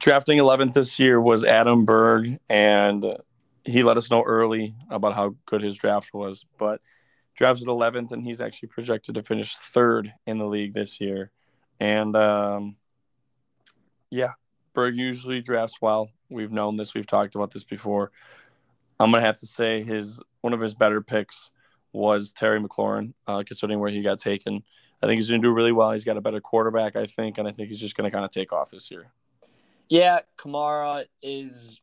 drafting 11th this year was Adam Berg, and he let us know early about how good his draft was. But drafted 11th, and he's actually projected to finish third in the league this year. And um, yeah, Berg usually drafts well. We've known this. We've talked about this before. I'm gonna have to say his one of his better picks was Terry McLaurin, uh, considering where he got taken. I think he's gonna do really well. He's got a better quarterback, I think, and I think he's just gonna kind of take off this year. Yeah, Kamara is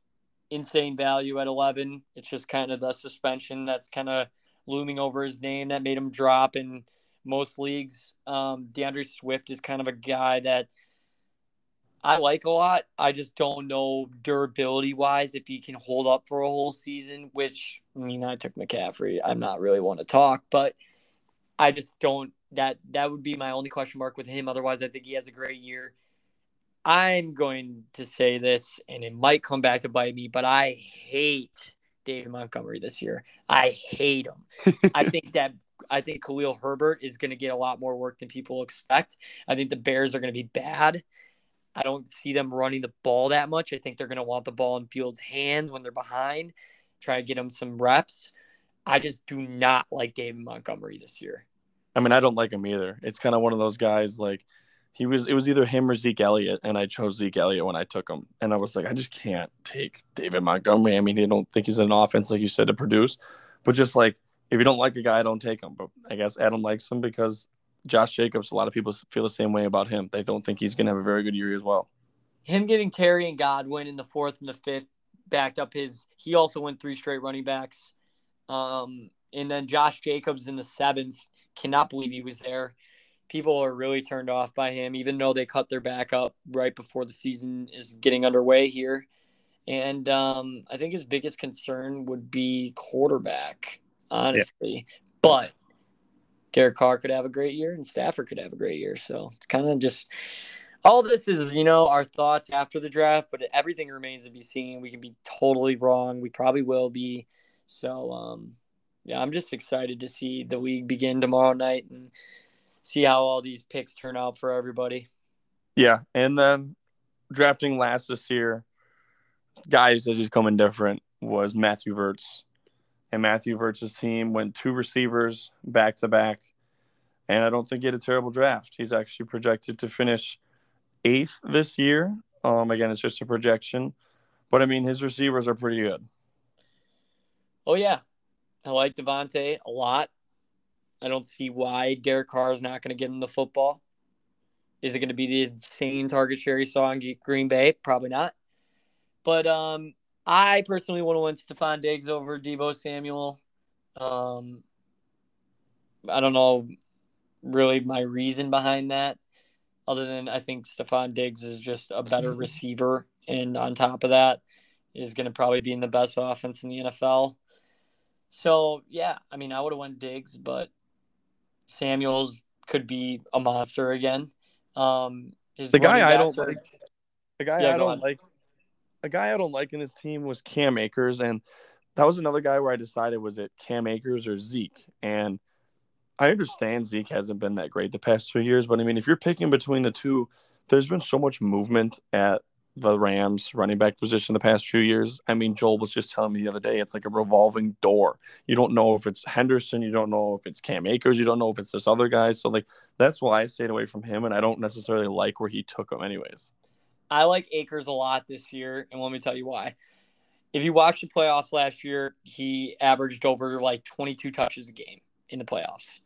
insane value at 11. It's just kind of the suspension that's kind of looming over his name that made him drop in most leagues. Um, D'Andre Swift is kind of a guy that I like a lot. I just don't know durability wise if he can hold up for a whole season, which I mean I took McCaffrey. I'm not really one to talk, but I just don't that that would be my only question mark with him. Otherwise, I think he has a great year. I'm going to say this, and it might come back to bite me, but I hate David Montgomery this year. I hate him. I think that I think Khalil Herbert is going to get a lot more work than people expect. I think the Bears are going to be bad. I don't see them running the ball that much. I think they're going to want the ball in Fields' hands when they're behind, try to get them some reps. I just do not like David Montgomery this year. I mean, I don't like him either. It's kind of one of those guys like he was it was either him or Zeke Elliott, and I chose Zeke Elliott when I took him, and I was like, I just can't take David Montgomery. I mean, I don't think he's an offense like you said to produce, but just like if you don't like a guy, don't take him. But I guess Adam likes him because Josh Jacobs. A lot of people feel the same way about him. They don't think he's going to have a very good year as well. Him getting Terry and Godwin in the fourth and the fifth backed up his. He also went three straight running backs, um, and then Josh Jacobs in the seventh. Cannot believe he was there people are really turned off by him, even though they cut their back up right before the season is getting underway here. And um, I think his biggest concern would be quarterback, honestly. Yeah. But Derek Carr could have a great year, and Stafford could have a great year. So it's kind of just all this is, you know, our thoughts after the draft, but everything remains to be seen. We can be totally wrong. We probably will be. So, um, yeah, I'm just excited to see the league begin tomorrow night and see how all these picks turn out for everybody. Yeah, and then drafting last this year, guys as he's coming different was Matthew Verts, and Matthew Verts' team went two receivers back to back, and I don't think he had a terrible draft. He's actually projected to finish eighth this year. Um, again, it's just a projection, but I mean his receivers are pretty good. Oh yeah, I like Davante a lot. I don't see why Derek Carr is not going to get him the football. Is it going to be the insane target share he saw in Green Bay? Probably not. But um, I personally want to win Stefon Diggs over Deebo Samuel. Um, I don't know really my reason behind that, other than I think Stefon Diggs is just a better receiver, and on top of that, is going to probably be in the best offense in the NFL. So yeah, I mean, I would have went Diggs, but Samuels could be a monster again. Um, the guy I don't are... like, the guy yeah, I don't like, a guy I don't like in his team was Cam Akers, and that was another guy where I decided was it Cam Akers or Zeke, and I understand Zeke hasn't been that great the past two years, but I mean, if you're picking between the two, there's been so much movement at the Rams running back position the past few years. I mean, Joel was just telling me the other day, it's like a revolving door. You don't know if it's Henderson, you don't know if it's Cam Akers, you don't know if it's this other guy. So like that's why I stayed away from him, and I don't necessarily like where he took him, anyways. I like Akers a lot this year, and let me tell you why. If you watch the playoffs last year, he averaged over like 22 touches a game in the playoffs,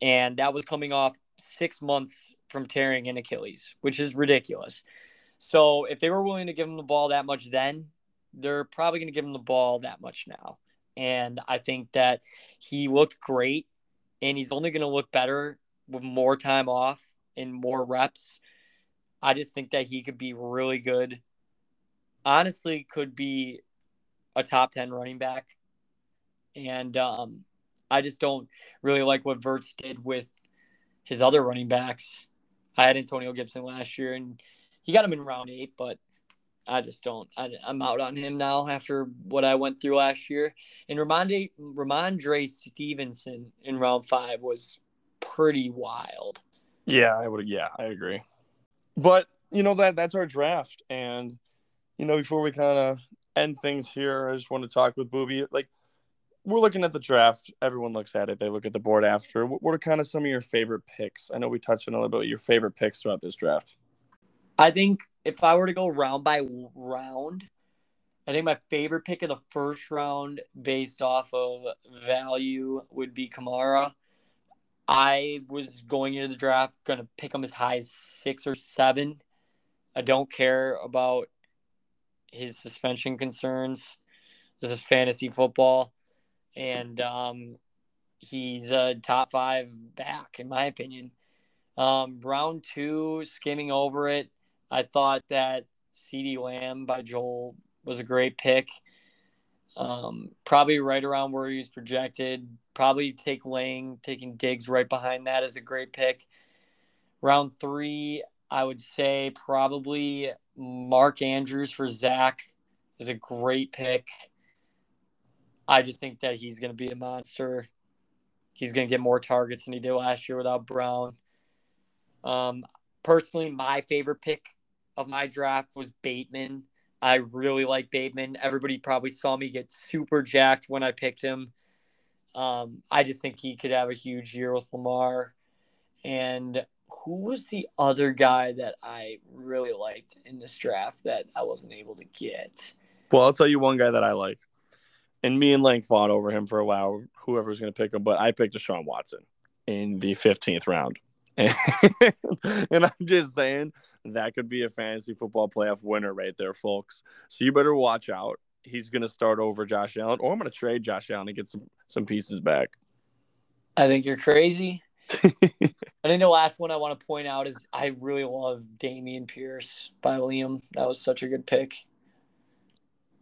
and that was coming off six months from tearing an Achilles, which is ridiculous. So if they were willing to give him the ball that much then, they're probably going to give him the ball that much now. And I think that he looked great and he's only going to look better with more time off and more reps. I just think that he could be really good. Honestly, could be a top 10 running back. And um, I just don't really like what Verts did with his other running backs. I had Antonio Gibson last year, and he got him in round eight, but I just don't. I, am out on him now after what I went through last year. And Rhamondre, Rhamondre Stevenson in round five was pretty wild. Yeah, I would. Yeah, I agree. But you know that that's our draft, and you know before we kind of end things here, I just want to talk with Booby. Like we're looking at the draft. Everyone looks at it. They look at the board after. What are kind of some of your favorite picks? I know we touched on a little bit your favorite picks throughout this draft. I think if I were to go round by round, I think my favorite pick of the first round based off of value would be Kamara. I was going into the draft going to pick him as high as six or seven. I don't care about his suspension concerns. This is fantasy football, and um, he's a top five back in my opinion. Um, round two, skimming over it, I thought that CeeDee Lamb by Joel was a great pick. Um, probably right around where he was projected. Probably take Lang, taking Diggs right behind that is a great pick. Round three, I would say probably Mark Andrews for Zach is a great pick. I just think that he's going to be a monster. He's going to get more targets than he did last year without Brown. Um, personally, my favorite pick of my draft was Bateman. I really like Bateman. Everybody probably saw me get super jacked when I picked him. Um, I just think he could have a huge year with Lamar. And who was the other guy that I really liked in this draft that I wasn't able to get? Well, I'll tell you one guy that I like. And me and Lang fought over him for a while, whoever was going to pick him, but I picked Deshaun Watson in the 15th round. And I'm just saying that could be a fantasy football playoff winner right there, folks. So you better watch out. He's going to start over Josh Allen, or I'm going to trade Josh Allen and get some, some pieces back. I think you're crazy. I think the last one I want to point out is I really love Dameon Pierce by Liam. That was such a good pick.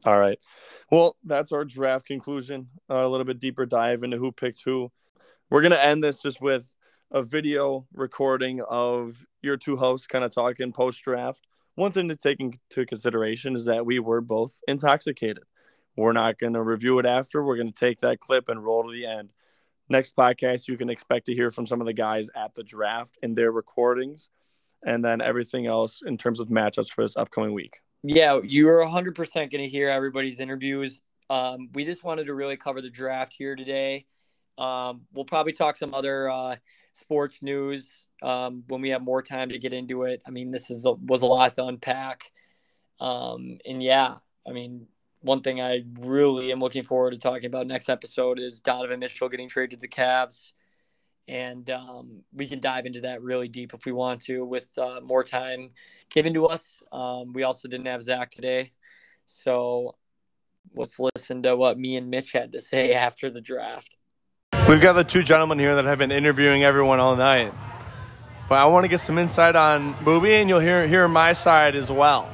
All right. Well, that's our draft conclusion. Uh, a little bit deeper dive into who picked who. We're going to end this just with a video recording of your two hosts kind of talking post draft. One thing to take into consideration is that we were both intoxicated. We're not going to review it after. We're going to take that clip and roll to the end next podcast, you can expect to hear from some of the guys at the draft and their recordings, and then everything else in terms of matchups for this upcoming week. Yeah, you are 100% going to hear everybody's interviews. Um, we just wanted to really cover the draft here today. Um, we'll probably talk some other uh, sports news um, when we have more time to get into it. I mean, this is a, was a lot to unpack. Um, and yeah, I mean, one thing I really am looking forward to talking about next episode is Donovan Mitchell getting traded to the Cavs. And um, we can dive into that really deep if we want to with uh, more time given to us. Um, we also didn't have Zach today. So let's listen to what me and Mitch had to say after the draft. We've got the two gentlemen here that have been interviewing everyone all night. But I want to get some insight on Booby, and you'll hear, hear my side as well.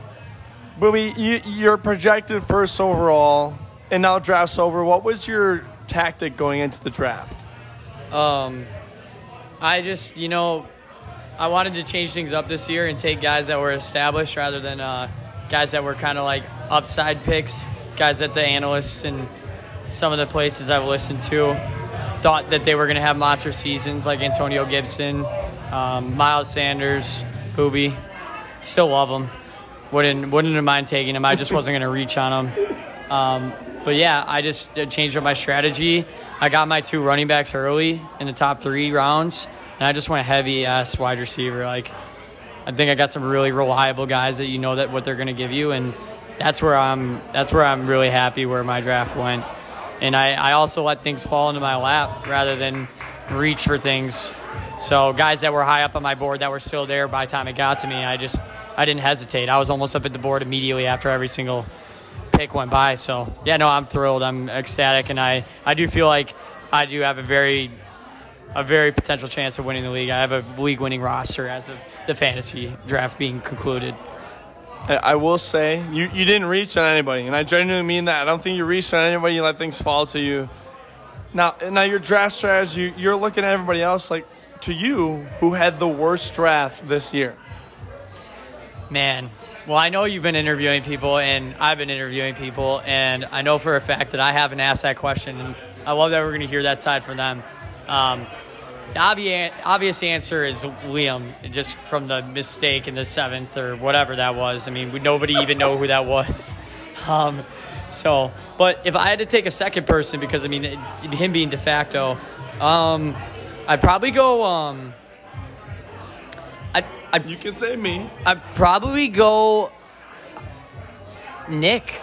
Booby, you, you're projected first overall, and now draft's over. What was your tactic going into the draft? Um, I just, you know, I wanted to change things up this year and take guys that were established rather than uh, guys that were kind of like upside picks, guys that the analysts and some of the places I've listened to thought that they were going to have monster seasons like Antonio Gibson, um, Miles Sanders, Booby. Still love them wouldn't wouldn't have mind taking them. I just wasn't going to reach on them. Um, but yeah, I just changed up my strategy. I got my two running backs early in the top three rounds, and I just went heavy ass wide receiver. Like, I think I got some really reliable guys that you know that what they're going to give you, and that's where I'm. That's where I'm really happy where my draft went. And I, I also let things fall into my lap rather than reach for things. So guys that were high up on my board that were still there by the time it got to me, I just I didn't hesitate. I was almost up at the board immediately after every single pick went by. So yeah, no, I'm thrilled. I'm ecstatic, and I I do feel like I do have a very a very potential chance of winning the league. I have a league winning roster as of the fantasy draft being concluded. I will say you, you didn't reach on anybody, and I genuinely mean that. I don't think you reached on anybody. You let things fall to you. Now, now your draft strategy, you're looking at everybody else like to you who had the worst draft this year. Man, well, I know you've been interviewing people, and I've been interviewing people, and I know for a fact that I haven't asked that question, and I love that we're going to hear that side from them. Um, the obvious, obvious answer is Liam, just from the mistake in the seventh or whatever that was. I mean, nobody even know who that was. Um, so, but if I had to take a second person, because I mean, him being de facto, um, I'd probably go. Um, I, you can say me. I'd probably go Nick.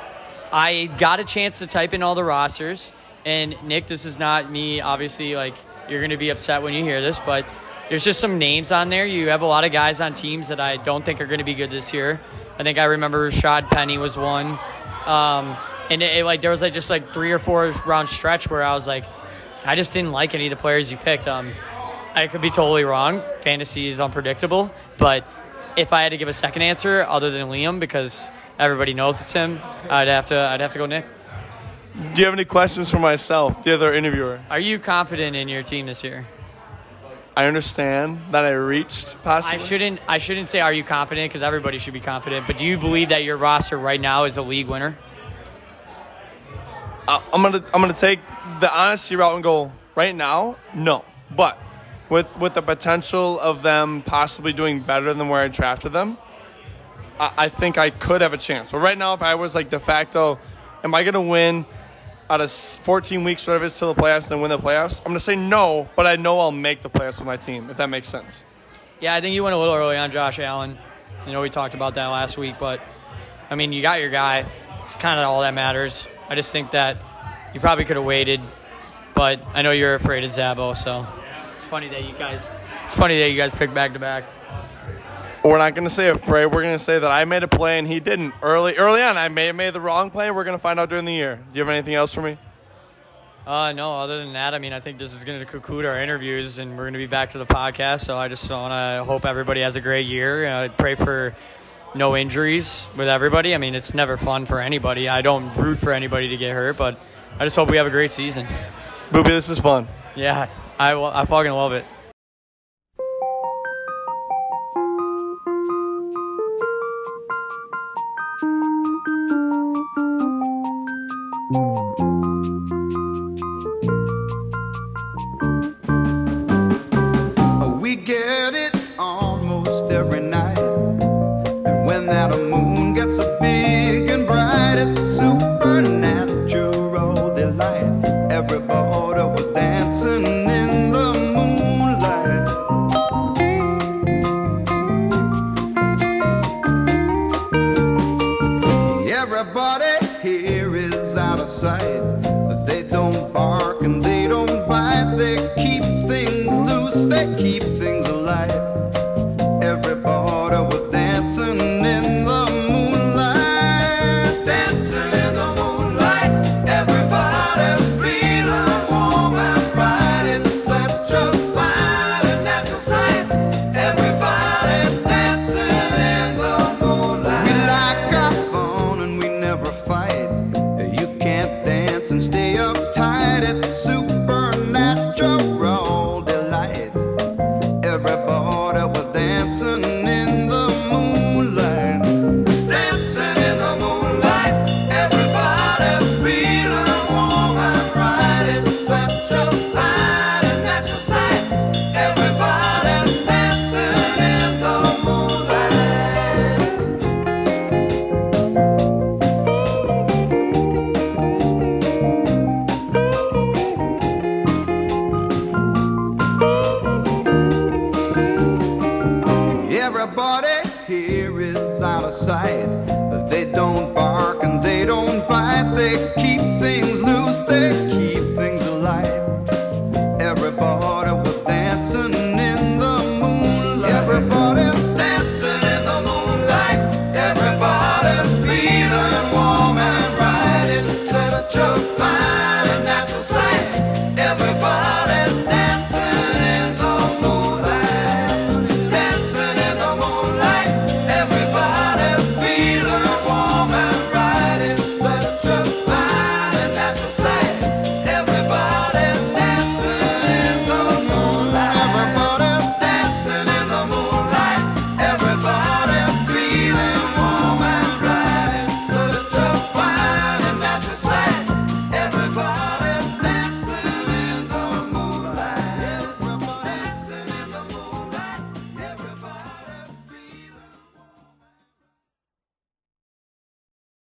I got a chance to type in all the rosters, and Nick, this is not me. Obviously, like you're going to be upset when you hear this, but there's just some names on there. You have a lot of guys on teams that I don't think are going to be good this year. I think I remember Rashad Penny was one, um, and it, it, like there was like just like three or four round stretch where I was like, I just didn't like any of the players you picked. Um, I could be totally wrong. Fantasy is unpredictable, but if I had to give a second answer other than Liam, because everybody knows it's him, I'd have to I'd have to go Nick. Do you have any questions for myself, the other interviewer? Are you confident in your team this year? I understand that I reached possibly. I shouldn't I shouldn't say are you confident because everybody should be confident, but do you believe that your roster right now is a league winner? Uh, I'm gonna I'm gonna take the honesty route and go right now. No, but with with the potential of them possibly doing better than where I drafted them, I, I think I could have a chance. But right now, if I was like de facto, am I going to win out of 14 weeks, whatever it is, to the playoffs and win the playoffs? I'm going to say no, but I know I'll make the playoffs with my team, if that makes sense. Yeah, I think you went a little early on Josh Allen. You know, we talked about that last week, but I mean, you got your guy. It's kind of all that matters. I just think that you probably could have waited, but I know you're afraid of Zabo, so it's funny that you guys. It's funny that you guys picked back to back. We're not going to say a afraid. We're going to say that I made a play and he didn't. Early early on, I may have made the wrong play. We're going to find out during the year. Do you have anything else for me? Uh, no, other than that, I mean, I think this is going to conclude our interviews, and we're going to be back to the podcast. So I just want to hope everybody has a great year. I uh, pray for no injuries with everybody. I mean, it's never fun for anybody. I don't root for anybody to get hurt, but I just hope we have a great season. Booby, this is fun. Yeah, I, I fucking love it.